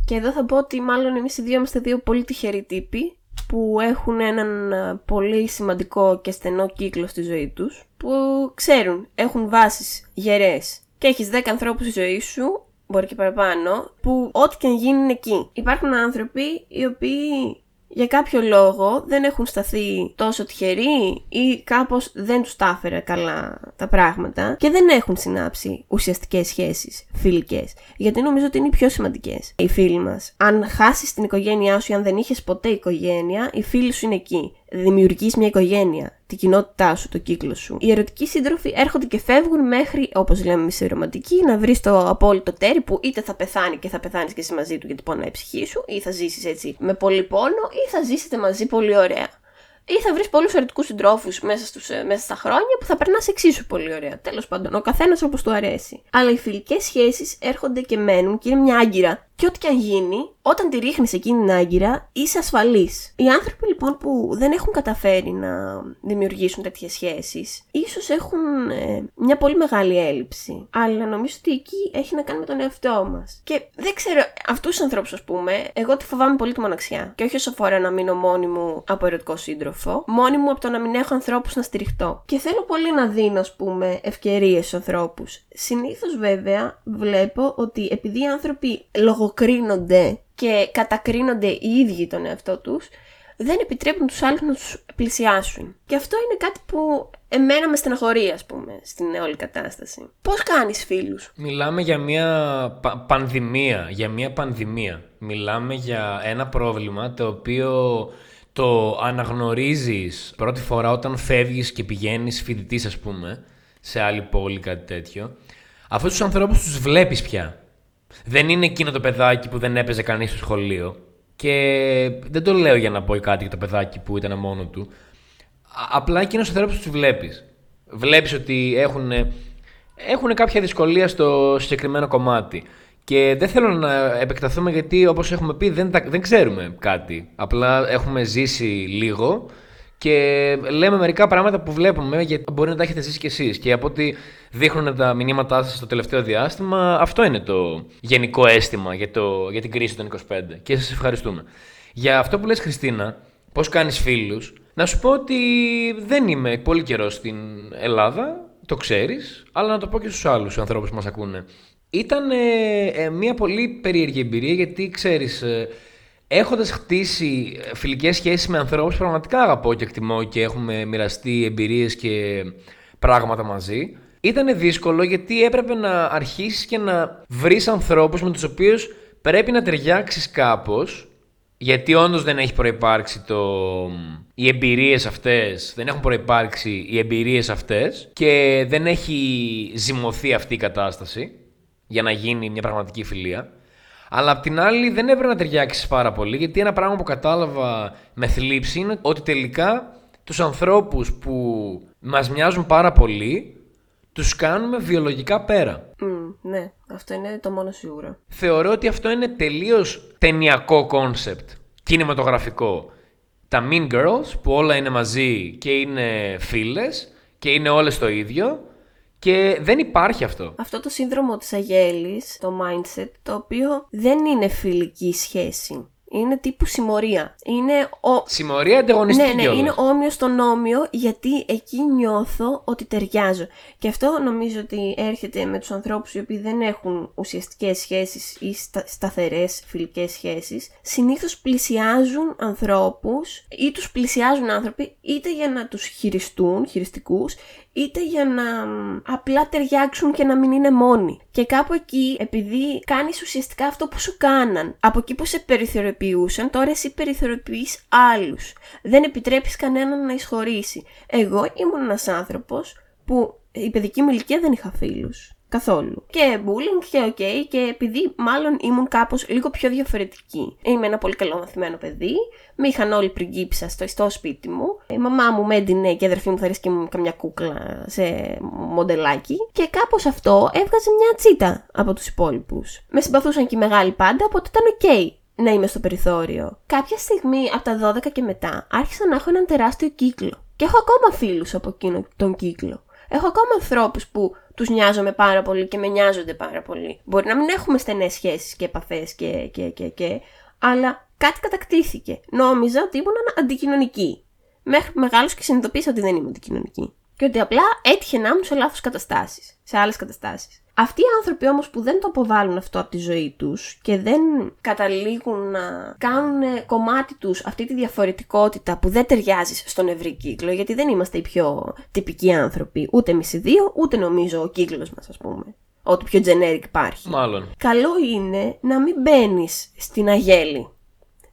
Και εδώ θα πω ότι μάλλον εμείς οι δύο είμαστε δύο πολύ τυχεροί τύποι που έχουν έναν πολύ σημαντικό και στενό κύκλο στη ζωή τους που ξέρουν, έχουν βάσεις γερές και έχεις 10 ανθρώπους στη ζωή σου, μπορεί και παραπάνω, που ό,τι και αν γίνει είναι εκεί. Υπάρχουν άνθρωποι οι οποίοι για κάποιο λόγο δεν έχουν σταθεί τόσο τυχεροί ή κάπως δεν τους τα καλά τα πράγματα και δεν έχουν συνάψει ουσιαστικές σχέσεις φιλικές. Γιατί νομίζω ότι είναι οι πιο σημαντικές οι φίλοι μας. Αν χάσεις την οικογένειά σου ή αν δεν είχες ποτέ οικογένεια, οι φίλοι σου είναι εκεί δημιουργείς μια οικογένεια, την κοινότητά σου, το κύκλο σου. Οι ερωτικοί σύντροφοι έρχονται και φεύγουν μέχρι, όπως λέμε εμείς οι ρομαντικοί, να βρεις το απόλυτο τέρι που είτε θα πεθάνει και θα πεθάνεις και εσύ μαζί του γιατί πονάει η ψυχή σου, ή θα ζήσεις έτσι με πολύ πόνο, ή θα ζήσετε μαζί πολύ ωραία. Ή θα βρεις πολλούς ερωτικούς συντρόφους μέσα, ε, μέσα στα χρόνια που θα περνάς εξίσου πολύ ωραία. Τέλος πάντων, ο καθένας όπως του αρέσει. Αλλά οι φιλικές σχέσεις έρχονται και μένουν και είναι μια άγκυρα. Και ό,τι και αν γίνει, όταν τη ρίχνεις εκείνη την άγκυρα, είσαι ασφαλής. Οι άνθρωποι λοιπόν που δεν έχουν καταφέρει να δημιουργήσουν τέτοιες σχέσεις, ίσως έχουν ε, μια πολύ μεγάλη έλλειψη. Αλλά νομίζω ότι εκεί έχει να κάνει με τον εαυτό μας. Και δεν ξέρω, αυτούς τους ανθρώπους, ας πούμε, εγώ τη φοβάμαι πολύ τη μοναξιά. Και όχι όσο αφορά να μείνω μόνη μου από ερωτικό σύντροφο, μόνη μου από το να μην έχω ανθρώπους να στηριχτώ. Και θέλω πολύ να δίνω, ας πούμε, ευκαιρίες στους ανθρώπους. Συνήθως βέβαια βλέπω ότι επειδή οι άνθρωποι λογοκρίνονται και κατακρίνονται οι ίδιοι τον εαυτό τους, δεν επιτρέπουν τους άλλους να τους πλησιάσουν. Και αυτό είναι κάτι που εμένα με στεναχωρεί, ας πούμε, στην όλη κατάσταση. Πώς κάνεις φίλους; Μιλάμε για μια πανδημία, για μια πανδημία. Μιλάμε για ένα πρόβλημα το οποίο το αναγνωρίζεις πρώτη φορά όταν φεύγεις και πηγαίνεις φοιτητής, ας πούμε, σε άλλη πόλη, κάτι τέτοιο. Αυτούς τους ανθρώπους τους βλέπεις πια. Δεν είναι εκείνο το παιδάκι που δεν έπαιζε κανείς στο σχολείο. Και δεν το λέω για να πω κάτι για το παιδάκι που ήταν μόνο του. Απλά εκείνος ο ανθρώπου τους βλέπεις. Βλέπεις ότι έχουν, έχουν κάποια δυσκολία στο συγκεκριμένο κομμάτι. Και δεν θέλω να επεκταθούμε γιατί όπως έχουμε πει δεν, δεν ξέρουμε κάτι. Απλά έχουμε ζήσει λίγο και λέμε μερικά πράγματα που βλέπουμε γιατί μπορεί να τα έχετε ζήσει κι εσείς. Και από ό,τι δείχνουν τα μηνύματά σας το τελευταίο διάστημα, αυτό είναι το γενικό αίσθημα για, το, για την κρίση των 25. Και σας ευχαριστούμε. Για αυτό που λες Χριστίνα, πώς κάνεις φίλους, να σου πω ότι δεν είμαι πολύ καιρός στην Ελλάδα, το ξέρεις, αλλά να το πω και στους άλλους ανθρώπους που μας ακούνε. Ήταν ε, μια πολύ περίεργη εμπειρία γιατί ξέρεις ε, Έχοντας χτίσει φιλικές σχέσεις με ανθρώπους που πραγματικά αγαπώ και εκτιμώ και έχουμε μοιραστεί εμπειρίες και πράγματα μαζί, ήταν δύσκολο γιατί έπρεπε να αρχίσεις και να βρεις ανθρώπους με τους οποίους πρέπει να ταιριάξεις κάπως. Γιατί όντως δεν έχει προπάρξει το... οι εμπειρίες αυτές, δεν έχουν προπάρξει οι εμπειρίες αυτές και δεν έχει ζυμωθεί αυτή η κατάσταση για να γίνει μια πραγματική φιλία. Αλλά απ' την άλλη δεν έπρεπε να ταιριάξεις πάρα πολύ, γιατί ένα πράγμα που κατάλαβα με θλίψη είναι ότι τελικά τους ανθρώπους που μας μοιάζουν πάρα πολύ, τους κάνουμε βιολογικά πέρα. ναι, αυτό είναι το μόνο σίγουρο. Θεωρώ ότι αυτό είναι τελείως ταινιακό κόνσεπτ, κινηματογραφικό. Τα Mean Girls που όλα είναι μαζί και είναι φίλες και είναι όλες το ίδιο και δεν υπάρχει αυτό. Αυτό το σύνδρομο της αγέλης, το mindset, το οποίο δεν είναι φιλική σχέση. Είναι τύπου συμμορία. Είναι ο... Συμμορία ανταγωνιστική. Ναι, ναι, είναι όμοιος στον όμοιο γιατί εκεί νιώθω ότι ταιριάζω. Και αυτό νομίζω ότι έρχεται με τους ανθρώπους οι οποίοι δεν έχουν ουσιαστικές σχέσεις ή στα, σταθερές φιλικές σχέσεις. Συνήθως πλησιάζουν ανθρώπους ή τους πλησιάζουν άνθρωποι είτε για να τους χειριστούν, χειριστικούς, είτε για να απλά ταιριάξουν και να μην είναι μόνοι. Και κάπου εκεί, επειδή κάνεις ουσιαστικά αυτό που σου κάναν, από εκεί που σε περιθωριοποιούσαν, τώρα εσύ περιθωριοποιείς άλλους. Δεν επιτρέπεις κανέναν να εισχωρήσει. Εγώ ήμουν ένας άνθρωπος που η παιδική μου ηλικία δεν είχα φίλους. Καθόλου. Και bullying και ok, και επειδή μάλλον ήμουν κάπως λίγο πιο διαφορετική. Είμαι ένα πολύ καλό μαθημένο παιδί, με είχαν όλοι πριγκίψα στο, στο σπίτι μου. Η μαμά μου με έντυνε και η αδερφή μου θα ρίσκει μου καμιά κούκλα σε μοντελάκι. Και κάπως αυτό έβγαζε μια τσίτα από τους υπόλοιπους. Με συμπαθούσαν και οι μεγάλοι πάντα, οπότε ήταν ok να είμαι στο περιθώριο. Κάποια στιγμή από τα 12 και μετά άρχισα να έχω έναν τεράστιο κύκλο. Και έχω ακόμα φίλους από εκείνο τον κύκλο. Έχω ακόμα ανθρώπους που τους νοιάζομαι πάρα πολύ και με νοιάζονται πάρα πολύ. Μπορεί να μην έχουμε στενές σχέσεις και επαφές και, και, και, και, αλλά κάτι κατακτήθηκε. Νόμιζα ότι ήμουν αντικοινωνική. Μέχρι που μεγάλος και συνειδητοποίησα ότι δεν ήμουν αντικοινωνική. Και ότι απλά έτυχε να ήμουν σε λάθος καταστάσεις, σε άλλες καταστάσεις. Αυτοί οι άνθρωποι όμως που δεν το αποβάλλουν αυτό από τη ζωή τους και δεν καταλήγουν να κάνουν κομμάτι τους αυτή τη διαφορετικότητα που δεν ταιριάζει στον ευρύ κύκλο, γιατί δεν είμαστε οι πιο τυπικοί άνθρωποι, ούτε εμείς οι δύο, ούτε νομίζω ο κύκλος μας ας πούμε. Ό,τι πιο generic υπάρχει. Μάλλον. Καλό είναι να μην μπαίνεις στην αγέλη.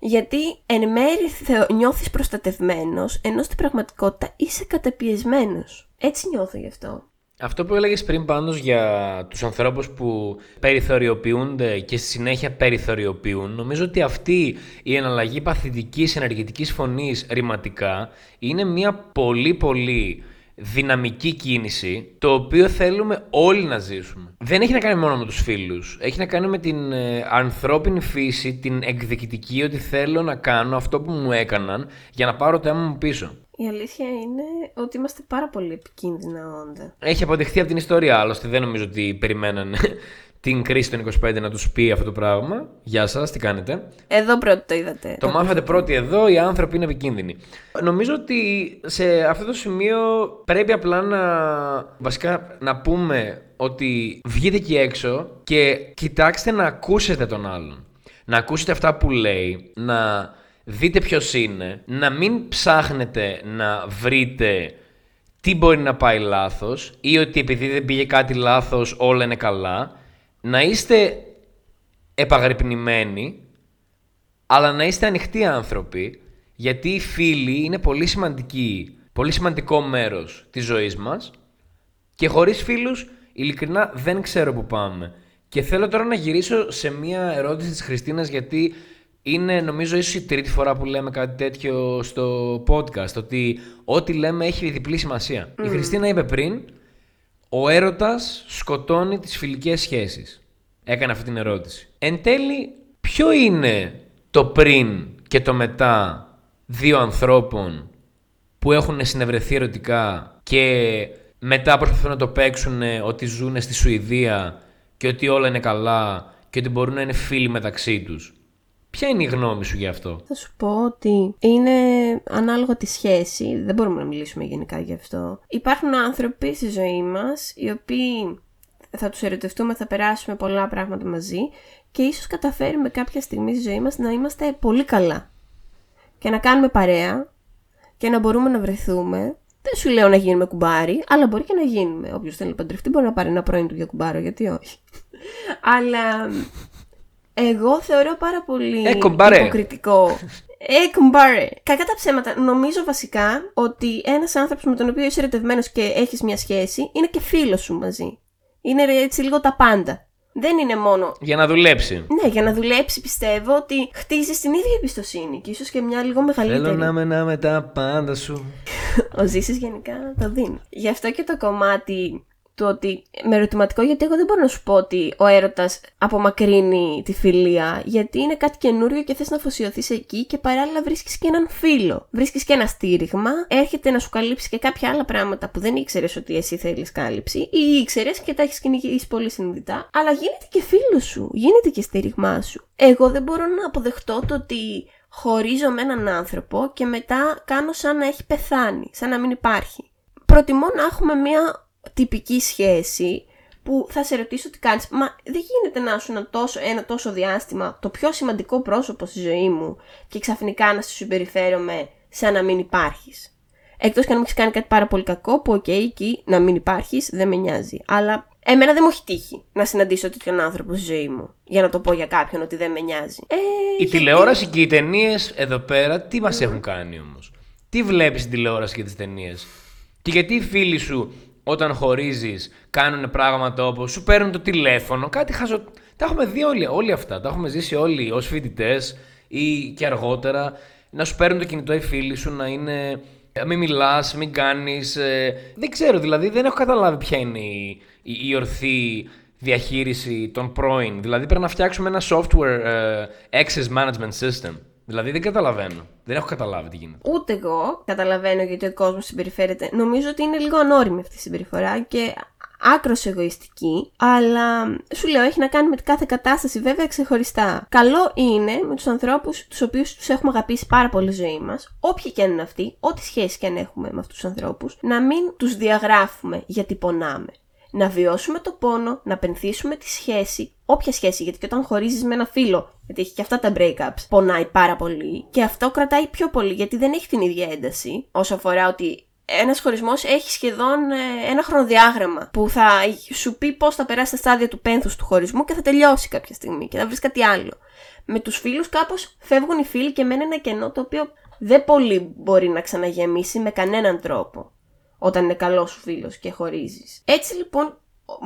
Γιατί εν μέρει θεω- νιώθεις προστατευμένος, ενώ στην πραγματικότητα είσαι καταπιεσμένος. Έτσι νιώθω γι' αυτό. Αυτό που έλεγες πριν πάνω για τους ανθρώπους που περιθωριοποιούνται και στη συνέχεια περιθωριοποιούν, νομίζω ότι αυτή η εναλλαγή παθητικής ενεργητικής φωνής ρηματικά είναι μια πολύ πολύ δυναμική κίνηση το οποίο θέλουμε όλοι να ζήσουμε. Δεν έχει να κάνει μόνο με τους φίλους. Έχει να κάνει με την ε, ανθρώπινη φύση, την εκδικητική ότι θέλω να κάνω αυτό που μου έκαναν για να πάρω το αίμα μου πίσω. Η αλήθεια είναι ότι είμαστε πάρα πολύ επικίνδυνα όντα. Έχει αποδειχθεί από την ιστορία, άλλωστε δεν νομίζω ότι περιμένανε την κρίση των 25 να τους πει αυτό το πράγμα. Γεια σας, τι κάνετε; Εδώ πρώτο το είδατε. Το μάθατε πρώτοι εδώ, οι άνθρωποι είναι επικίνδυνοι. Νομίζω ότι σε αυτό το σημείο πρέπει απλά να, βασικά, να πούμε ότι βγείτε εκεί έξω και κοιτάξτε να ακούσετε τον άλλον. Να ακούσετε αυτά που λέει, να δείτε ποιος είναι, να μην ψάχνετε να βρείτε τι μπορεί να πάει λάθος ή ότι επειδή δεν πήγε κάτι λάθος όλα είναι καλά. Να είστε επαγρυπνημένοι αλλά να είστε ανοιχτοί άνθρωποι, γιατί οι φίλοι είναι πολύ σημαντικοί, πολύ σημαντικό μέρος της ζωής μας και χωρίς φίλους, ειλικρινά δεν ξέρω που πάμε. Και θέλω τώρα να γυρίσω σε μια ερώτηση της Χριστίνας, γιατί είναι νομίζω ίσως η τρίτη φορά που λέμε κάτι τέτοιο στο podcast, ότι ό,τι λέμε έχει διπλή σημασία. Η Χριστίνα είπε πριν, ο έρωτας σκοτώνει τις φιλικές σχέσεις. Έκανε αυτή την ερώτηση. Εν τέλει, ποιο είναι το πριν και το μετά δύο ανθρώπων που έχουν συνευρεθεί ερωτικά και μετά προσπαθούν να το παίξουν ότι ζουν στη Σουηδία και ότι όλα είναι καλά και ότι μπορούν να είναι φίλοι μεταξύ τους; Ποια είναι η γνώμη σου γι' αυτό; Θα σου πω ότι είναι ανάλογα τη σχέση, δεν μπορούμε να μιλήσουμε γενικά γι' αυτό. Υπάρχουν άνθρωποι στη ζωή μας οι οποίοι θα τους ερωτευτούμε, θα περάσουμε πολλά πράγματα μαζί και ίσως καταφέρουμε κάποια στιγμή στη ζωή μας να είμαστε πολύ καλά και να κάνουμε παρέα και να μπορούμε να βρεθούμε. Δεν σου λέω να γίνουμε κουμπάρι, αλλά μπορεί και να γίνουμε. Όποιος θέλει να παντρευτεί μπορεί να πάρει ένα πρώην του για κουμπάρο, γιατί όχι. αλλά εγώ θεωρώ πάρα πολύ Ε, κουμπάρε. υποκριτικό. Ε, κουμπάρε. Κακά τα ψέματα. Νομίζω βασικά ότι ένας άνθρωπος με τον οποίο είσαι ερωτευμένος και έχεις μια σχέση είναι και φίλος σου μαζί. Είναι ρε, έτσι λίγο τα πάντα. Δεν είναι μόνο. Για να δουλέψει. Ναι, για να δουλέψει πιστεύω ότι χτίζεις την ίδια εμπιστοσύνη και ίσως και μια λίγο μεγαλύτερη. Θέλω να μενάμε τα πάντα σου. Ο Ζήσης γενικά το δίνει. Γι' αυτό και το κομμάτι του ότι με ερωτηματικό γιατί εγώ δεν μπορώ να σου πω ότι ο έρωτας απομακρύνει τη φιλία γιατί είναι κάτι καινούριο και θες να αφοσιωθείς εκεί και παράλληλα βρίσκεις και έναν φίλο. Βρίσκεις και ένα στήριγμα, έρχεται να σου καλύψει και κάποια άλλα πράγματα που δεν ήξερες ότι εσύ θέλεις κάλυψη ή ήξερες και τα έχεις κυνηγήσει πολύ συνειδητά, αλλά γίνεται και φίλος σου, γίνεται και στήριγμά σου. Εγώ δεν μπορώ να αποδεχτώ το ότι χωρίζω με έναν άνθρωπο και μετά κάνω σαν να έχει πεθάνει, σαν να μην υπάρχει. Προτιμώ να έχουμε μια τυπική σχέση που θα σε ρωτήσω τι κάνεις. Μα δεν γίνεται να 'σουν ένα τόσο, ένα τόσο διάστημα το πιο σημαντικό πρόσωπο στη ζωή μου και ξαφνικά να σου συμπεριφέρομαι σαν να μην υπάρχεις. Εκτός και αν μου έχεις κάνει κάτι πάρα πολύ κακό που οκ, εκεί να μην υπάρχεις δεν με νοιάζει. Αλλά εμένα δεν μου έχει τύχει να συναντήσω τέτοιον άνθρωπο στη ζωή μου για να το πω για κάποιον ότι δεν με νοιάζει. Ε, Η γιατί- τηλεόραση και οι ταινίες εδώ πέρα τι μας έχουν κάνει όμως; Τι βλέπεις στην τηλεόραση και τις ταινίες; Και γιατί οι φίλοι σου όταν χωρίζεις κάνουν πράγματα όπως σου παίρνουν το τηλέφωνο, κάτι χαζο. Τα έχουμε δει όλοι, όλοι αυτά. Τα έχουμε ζήσει όλοι ως φοιτητές ή και αργότερα. Να σου παίρνουν το κινητό οι φίλοι σου να είναι. «Ε, Μην μιλάς, μην κάνεις. δεν ξέρω, δηλαδή δεν έχω καταλάβει ποια είναι η, η, η ορθή διαχείριση των πρώην. Δηλαδή πρέπει να φτιάξουμε ένα software ε, access management system. Δηλαδή δεν καταλαβαίνω. Δεν έχω καταλάβει τι γίνεται. Ούτε εγώ καταλαβαίνω γιατί ο κόσμος συμπεριφέρεται. Νομίζω ότι είναι λίγο ανώριμη αυτή η συμπεριφορά και άκρος εγωιστική, αλλά σου λέω έχει να κάνει με κάθε κατάσταση βέβαια ξεχωριστά. Καλό είναι με τους ανθρώπους τους οποίους τους έχουμε αγαπήσει πάρα πολύ ζωή μας, όποιοι και αν είναι αυτοί, ό,τι σχέση και αν έχουμε με αυτούς τους ανθρώπους, να μην τους διαγράφουμε γιατί πονάμε να βιώσουμε το πόνο, να πενθήσουμε τη σχέση, όποια σχέση, γιατί και όταν χωρίζεις με ένα φίλο, γιατί έχει και αυτά τα breakups, πονάει πάρα πολύ και αυτό κρατάει πιο πολύ γιατί δεν έχει την ίδια ένταση όσο αφορά ότι ένας χωρισμός έχει σχεδόν ε, ένα χρονοδιάγραμμα που θα σου πει πώς θα περάσει τα στάδια του πένθους του χωρισμού και θα τελειώσει κάποια στιγμή και θα βρεις κάτι άλλο. Με τους φίλους κάπως φεύγουν οι φίλοι και μένει ένα κενό το οποίο δεν πολύ μπορεί να ξαναγεμίσει με κανέναν τρόπο όταν είναι καλός σου φίλος και χωρίζεις. Έτσι λοιπόν,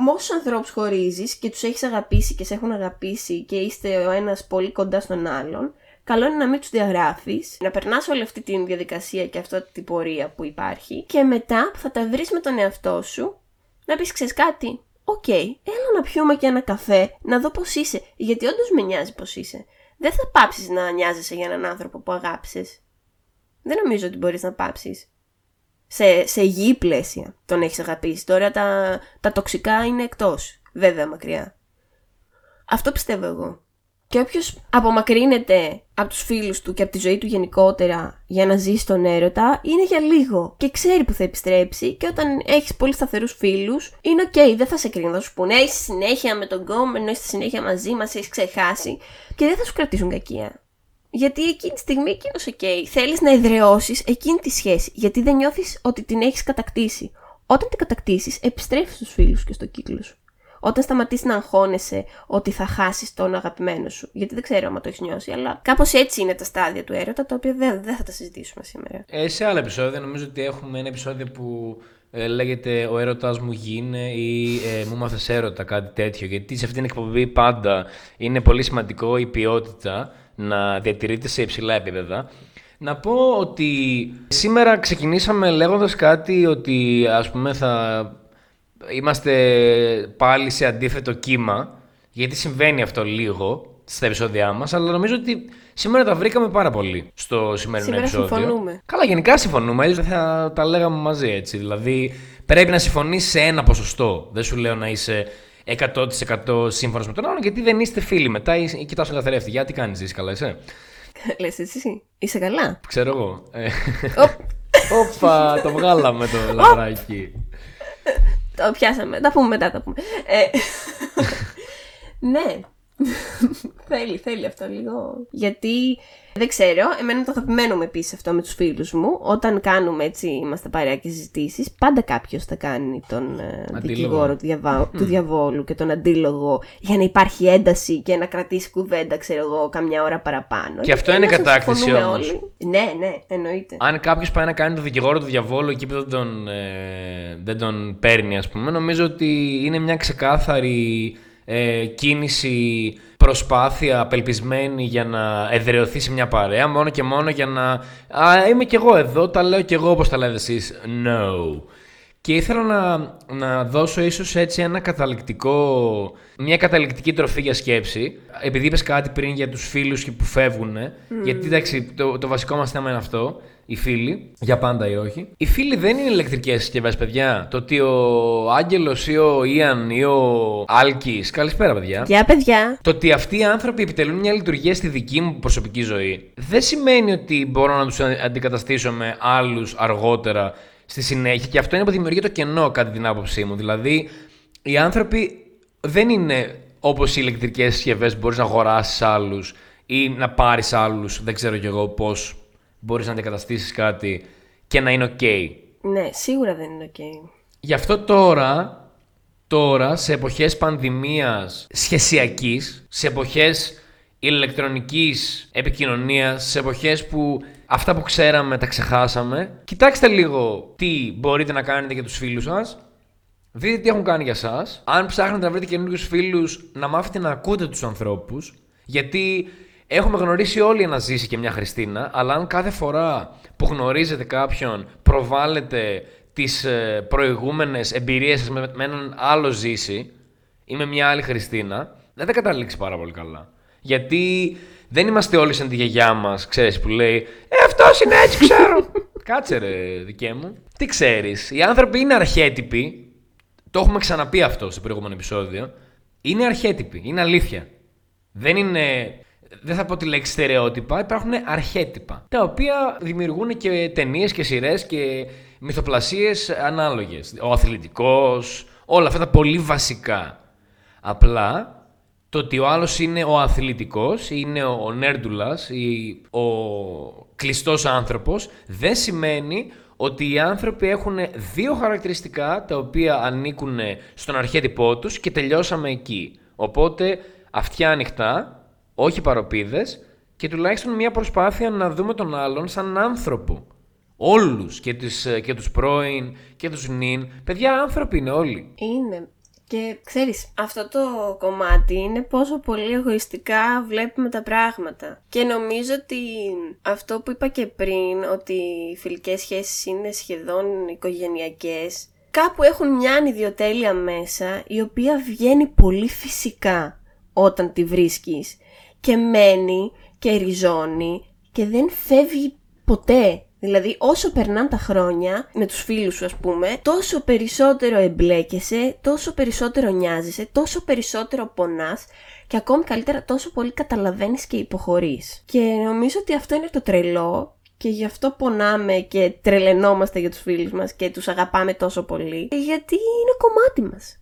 με όσους ανθρώπους χωρίζεις και τους έχεις αγαπήσει και σε έχουν αγαπήσει και είστε ο ένας πολύ κοντά στον άλλον, καλό είναι να μην τους διαγράφεις, να περνάς όλη αυτή τη διαδικασία και αυτή την πορεία που υπάρχει και μετά που θα τα βρεις με τον εαυτό σου, να πεις ξέρεις κάτι. OK, okay, έλα να πιούμε και ένα καφέ, να δω πώς είσαι. Γιατί όντως με νοιάζει πώς είσαι. Δεν θα πάψεις να νοιάζεσαι για έναν άνθρωπο που αγάπησες. Δεν νομίζω ότι μπορείς να πάψεις σε, σε υγιή πλαίσια τον έχεις αγαπήσει. Τώρα τα, τα τοξικά είναι εκτός, βέβαια μακριά. Αυτό πιστεύω εγώ. Και όποιος απομακρύνεται από τους φίλους του και από τη ζωή του γενικότερα για να ζήσει τον έρωτα, είναι για λίγο και ξέρει που θα επιστρέψει. Και όταν έχεις πολύ σταθερούς φίλους, είναι οκ, δεν θα σε κρίνουν. Θα σου πούνε, είσαι συνέχεια με τον γκόμενο, είσαι συνέχεια μαζί μας, έχεις ξεχάσει. Και δεν θα σου κρατήσουν κακία. Γιατί εκείνη τη στιγμή εκείνος OK. Okay. Θέλει να εδραιώσει εκείνη τη σχέση. Γιατί δεν νιώθεις ότι την έχεις κατακτήσει. Όταν την κατακτήσεις, επιστρέφεις στους φίλους και στο κύκλο σου. Όταν σταματήσεις να αγχώνεσαι ότι θα χάσεις τον αγαπημένο σου. Γιατί δεν ξέρω αν το έχεις νιώσει, αλλά κάπως έτσι είναι τα στάδια του έρωτα, τα οποία δεν, δεν θα τα συζητήσουμε σήμερα. Ε, σε άλλα επεισόδια, νομίζω ότι έχουμε ένα επεισόδιο που ε, λέγεται Ο έρωτάς μου γίνε ή ε, Μου 'μαθες έρωτα, κάτι τέτοιο. Γιατί σε αυτήν την εκπομπή πάντα είναι πολύ σημαντικό η ποιότητα να διατηρείται σε υψηλά επίπεδα. Να πω ότι σήμερα ξεκινήσαμε λέγοντας κάτι ότι ας πούμε θα είμαστε πάλι σε αντίθετο κύμα γιατί συμβαίνει αυτό λίγο στα επεισόδια μας αλλά νομίζω ότι σήμερα τα βρήκαμε πάρα πολύ στο σημερινό σήμερα επεισόδιο. συμφωνούμε. Καλά γενικά συμφωνούμε, έτσι δεν θα τα λέγαμε μαζί έτσι. Δηλαδή πρέπει να συμφωνείς σε ένα ποσοστό. Δεν σου λέω να είσαι 100% σύμφωνος με τον άλλον, γιατί δεν είστε φίλοι μετά ή κοιτάς τον καθρέφτη. Για τι κάνεις, είσαι καλά, είσαι; Λες εσύ, είσαι καλά; Ξέρω εγώ. Ε, Όπα, το βγάλαμε το λαβράκι. Το πιάσαμε. Τα πούμε μετά, τα πούμε. Ε, ναι. Θέλει, θέλει αυτό λίγο. Γιατί δεν ξέρω, εμένα το αγαπημένο μου επίσης αυτό με τους φίλους μου. Όταν κάνουμε έτσι, είμαστε παρέα και συζητήσεις, πάντα κάποιος θα κάνει τον ε, δικηγόρο του, διαβά... του διαβόλου και τον αντίλογο για να υπάρχει ένταση και να κρατήσει κουβέντα, ξέρω εγώ, καμιά ώρα παραπάνω. Και αυτό είναι κατάκτηση όμως. Ναι, ναι, εννοείται. Αν κάποιος πάει να κάνει τον δικηγόρο του διαβόλου εκεί που δεν τον, ε, δεν τον παίρνει, ας πούμε, νομίζω ότι είναι μια ξεκάθαρη ε, κίνηση, προσπάθεια απελπισμένη για να εδραιωθεί σε μια παρέα, μόνο και μόνο για να «Α, είμαι κι εγώ εδώ, τα λέω κι εγώ όπως τα λέτε εσείς». No. Και ήθελα να, να δώσω ίσως έτσι ένα καταληκτικό, μια καταληκτική τροφή για σκέψη. Επειδή είπες κάτι πριν για τους φίλους που φεύγουν, γιατί εντάξει το, το βασικό μας θέμα είναι αυτό οι φίλοι, για πάντα ή όχι. Οι φίλοι δεν είναι ηλεκτρικές συσκευές, παιδιά. Το ότι ο Άγγελος ή ο Ιαν ή ο Άλκη. Καλησπέρα, παιδιά. Γεια, παιδιά. Το ότι αυτοί οι άνθρωποι επιτελούν μια λειτουργία στη δική μου προσωπική ζωή δεν σημαίνει ότι μπορώ να τους αντικαταστήσω με άλλους αργότερα στη συνέχεια. Και αυτό είναι που δημιουργεί το κενό, κατά την άποψή μου. Δηλαδή, οι άνθρωποι δεν είναι όπως οι ηλεκτρικές συσκευές που μπορείς να αγοράσεις άλλους ή να πάρεις άλλους. Δεν ξέρω κι εγώ πώς μπορείς να αντικαταστήσεις κάτι και να είναι ok. Ναι, σίγουρα δεν είναι ok. Γι' αυτό τώρα, τώρα σε εποχές πανδημίας σχεσιακής, σε εποχές ηλεκτρονικής επικοινωνίας, σε εποχές που αυτά που ξέραμε τα ξεχάσαμε, κοιτάξτε λίγο τι μπορείτε να κάνετε για τους φίλους σας, δείτε τι έχουν κάνει για σας, αν ψάχνετε να βρείτε καινούριους φίλους, να μάθετε να ακούτε τους ανθρώπους, γιατί Έχουμε γνωρίσει όλοι ένα Ζήση και μια Χριστίνα, αλλά αν κάθε φορά που γνωρίζετε κάποιον προβάλλετε τις ε, προηγούμενες εμπειρίες σας με, έναν άλλο Ζήση ή με μια άλλη Χριστίνα, δεν θα καταλήξει πάρα πολύ καλά. Γιατί δεν είμαστε όλοι σαν τη γιαγιά μας, ξέρεις, που λέει «Ε, αυτός είναι έτσι, ξέρω». Κάτσε ρε, δικέ μου. Τι ξέρεις, οι άνθρωποι είναι αρχέτυποι, το έχουμε ξαναπεί αυτό στο προηγούμενο επεισόδιο, είναι αρχέτυποι, είναι αλήθεια. Δεν είναι. Δεν θα πω τη λέξη στερεότυπα, υπάρχουν αρχέτυπα. Τα οποία δημιουργούν και ταινίες και σειρές και μυθοπλασίες ανάλογες. Ο αθλητικός, όλα αυτά τα πολύ βασικά. Απλά το ότι ο άλλος είναι ο αθλητικός, είναι ο νέρντουλας ή ο κλειστός άνθρωπος, δεν σημαίνει ότι οι άνθρωποι έχουν δύο χαρακτηριστικά τα οποία ανήκουν στον αρχέτυπό τους και τελειώσαμε εκεί. Οπότε αυτιά ανοιχτά, όχι παροπίδες και τουλάχιστον μια προσπάθεια να δούμε τον άλλον σαν άνθρωπο. Όλους και, τις, και τους πρώην και τους νυν. Παιδιά άνθρωποι είναι όλοι. Είναι. Και ξέρεις, αυτό το κομμάτι είναι πόσο πολύ εγωιστικά βλέπουμε τα πράγματα. Και νομίζω ότι αυτό που είπα και πριν, ότι οι φιλικές σχέσεις είναι σχεδόν οικογενειακές, κάπου έχουν μια ανιδιοτέλεια μέσα, η οποία βγαίνει πολύ φυσικά όταν τη βρίσκεις και μένει και ριζώνει και δεν φεύγει ποτέ. Δηλαδή όσο περνάνε τα χρόνια με τους φίλους σου ας πούμε, τόσο περισσότερο εμπλέκεσαι, τόσο περισσότερο νοιάζεσαι, τόσο περισσότερο πονάς και ακόμη καλύτερα τόσο πολύ καταλαβαίνεις και υποχωρείς. Και νομίζω ότι αυτό είναι το τρελό και γι' αυτό πονάμε και τρελαινόμαστε για τους φίλους μας και τους αγαπάμε τόσο πολύ, γιατί είναι κομμάτι μας.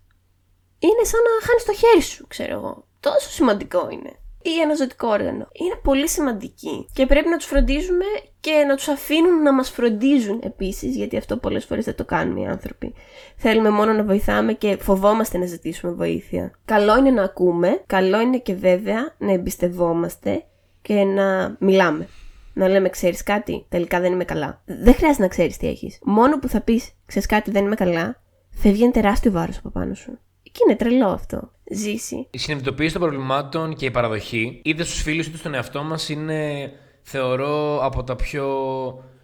Είναι σαν να χάνεις το χέρι σου, ξέρω εγώ. Τόσο σημαντικό είναι ή ένα ζωτικό όργανο. Είναι πολύ σημαντικοί και πρέπει να τους φροντίζουμε και να τους αφήνουν να μας φροντίζουν επίσης, γιατί αυτό πολλές φορές δεν το κάνουμε οι άνθρωποι. Θέλουμε μόνο να βοηθάμε και φοβόμαστε να ζητήσουμε βοήθεια. Καλό είναι να ακούμε, καλό είναι και βέβαια να εμπιστευόμαστε και να μιλάμε. Να λέμε, ξέρεις κάτι, τελικά δεν είμαι καλά. Δεν χρειάζεται να ξέρεις τι έχεις. Μόνο που θα πεις, ξέρεις κάτι, δεν είμαι καλά, φεύγει ένα τεράστιο βάρος από πάνω σου. Και είναι τρελό αυτό. Ζήσει. Η συνειδητοποίηση των προβλημάτων και η παραδοχή, είτε στους φίλους είτε στον εαυτό μας, είναι θεωρώ από τα πιο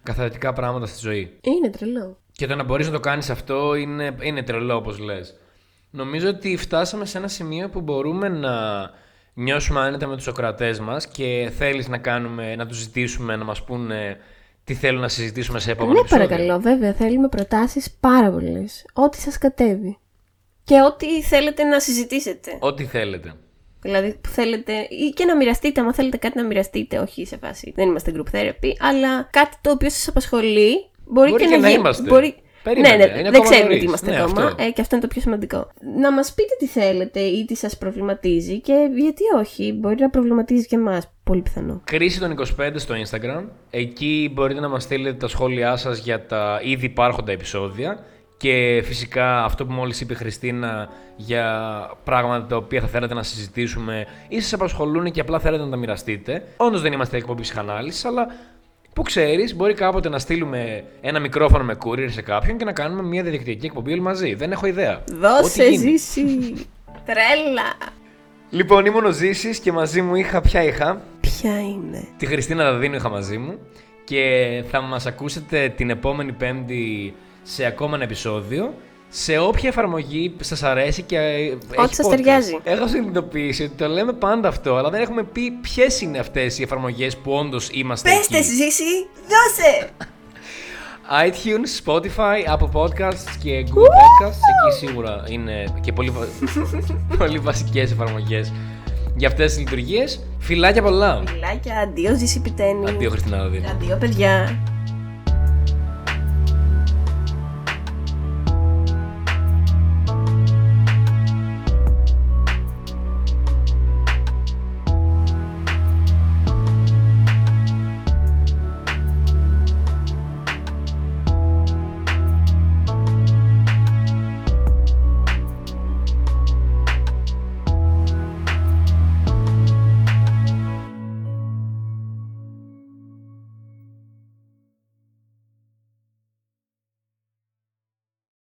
καθαριστικά πράγματα στη ζωή. Είναι τρελό. Και το να μπορείς να το κάνεις αυτό είναι, είναι τρελό, όπως λες. Νομίζω ότι φτάσαμε σε ένα σημείο που μπορούμε να νιώσουμε άνετα με τους Σοκρατές μας και θέλεις να, κάνουμε, να τους ζητήσουμε να μας πούνε τι θέλουν να συζητήσουμε σε επόμενο Ναι, επεισόδιο. παρακαλώ, βέβαια, θέλουμε προτάσεις πάρα πολλές. Ό,τι σας κατέβει. Και ό,τι θέλετε να συζητήσετε. Ό,τι θέλετε. Δηλαδή που θέλετε ή και να μοιραστείτε, άμα θέλετε κάτι να μοιραστείτε, όχι σε φάση, δεν είμαστε group therapy, αλλά κάτι το οποίο σας απασχολεί, μπορεί, Μπορεί και, και να, να γίνει. είμαστε. Μπορεί... Περίμενε, ναι, ναι, είναι δεν ακόμα ξέρουμε νωρίς. τι είμαστε Ναι, ακόμα αυτό. ε, και αυτό είναι το πιο σημαντικό. Να μας πείτε τι θέλετε ή τι σας προβληματίζει και γιατί όχι, μπορεί να προβληματίζει και εμάς, πολύ πιθανό. Κρίση των 25 στο Instagram. Εκεί μπορείτε να μας στείλετε τα σχόλιά σας για τα ήδη υπάρχοντα επεισόδια. Και φυσικά αυτό που μόλις είπε η Χριστίνα για πράγματα τα οποία θα θέλατε να συζητήσουμε ή σας απασχολούν και απλά θέλετε να τα μοιραστείτε. Όντως δεν είμαστε εκπομπής ψυχανάλυσης, αλλά που ξέρεις μπορεί κάποτε να στείλουμε ένα μικρόφωνο με courier σε κάποιον και να κάνουμε μια διαδικτυακή εκπομπή όλοι μαζί. Δεν έχω ιδέα. Δώσε Ό,τι γίνει. ζήσει! Τρέλα! Λοιπόν, ήμουν ο Ζήσης και μαζί μου είχα, ποια είχα, Ποια είναι; Τη Χριστίνα Δαδίνου είχα μαζί μου και θα μας ακούσετε την επόμενη πέμπτη σε ακόμα ένα επεισόδιο σε όποια εφαρμογή σας αρέσει και έχει σας podcast. ταιριάζει. Έχω συνειδητοποιήσει ότι το λέμε πάντα αυτό, αλλά δεν έχουμε πει ποιες είναι αυτές οι εφαρμογές που όντως είμαστε Πέστε εκεί. ζήσει! Δώσε! iTunes, Spotify, Apple Podcasts και Google Podcasts. Εκεί σίγουρα είναι και πολύ, βα- πολύ βασικές εφαρμογές για αυτές τις λειτουργίες. Φιλάκια πολλά. Φιλάκια, αντίο ζήσει πιτένι. Αντίο Χριστίνα Δαδίνου. Αντίο παιδιά.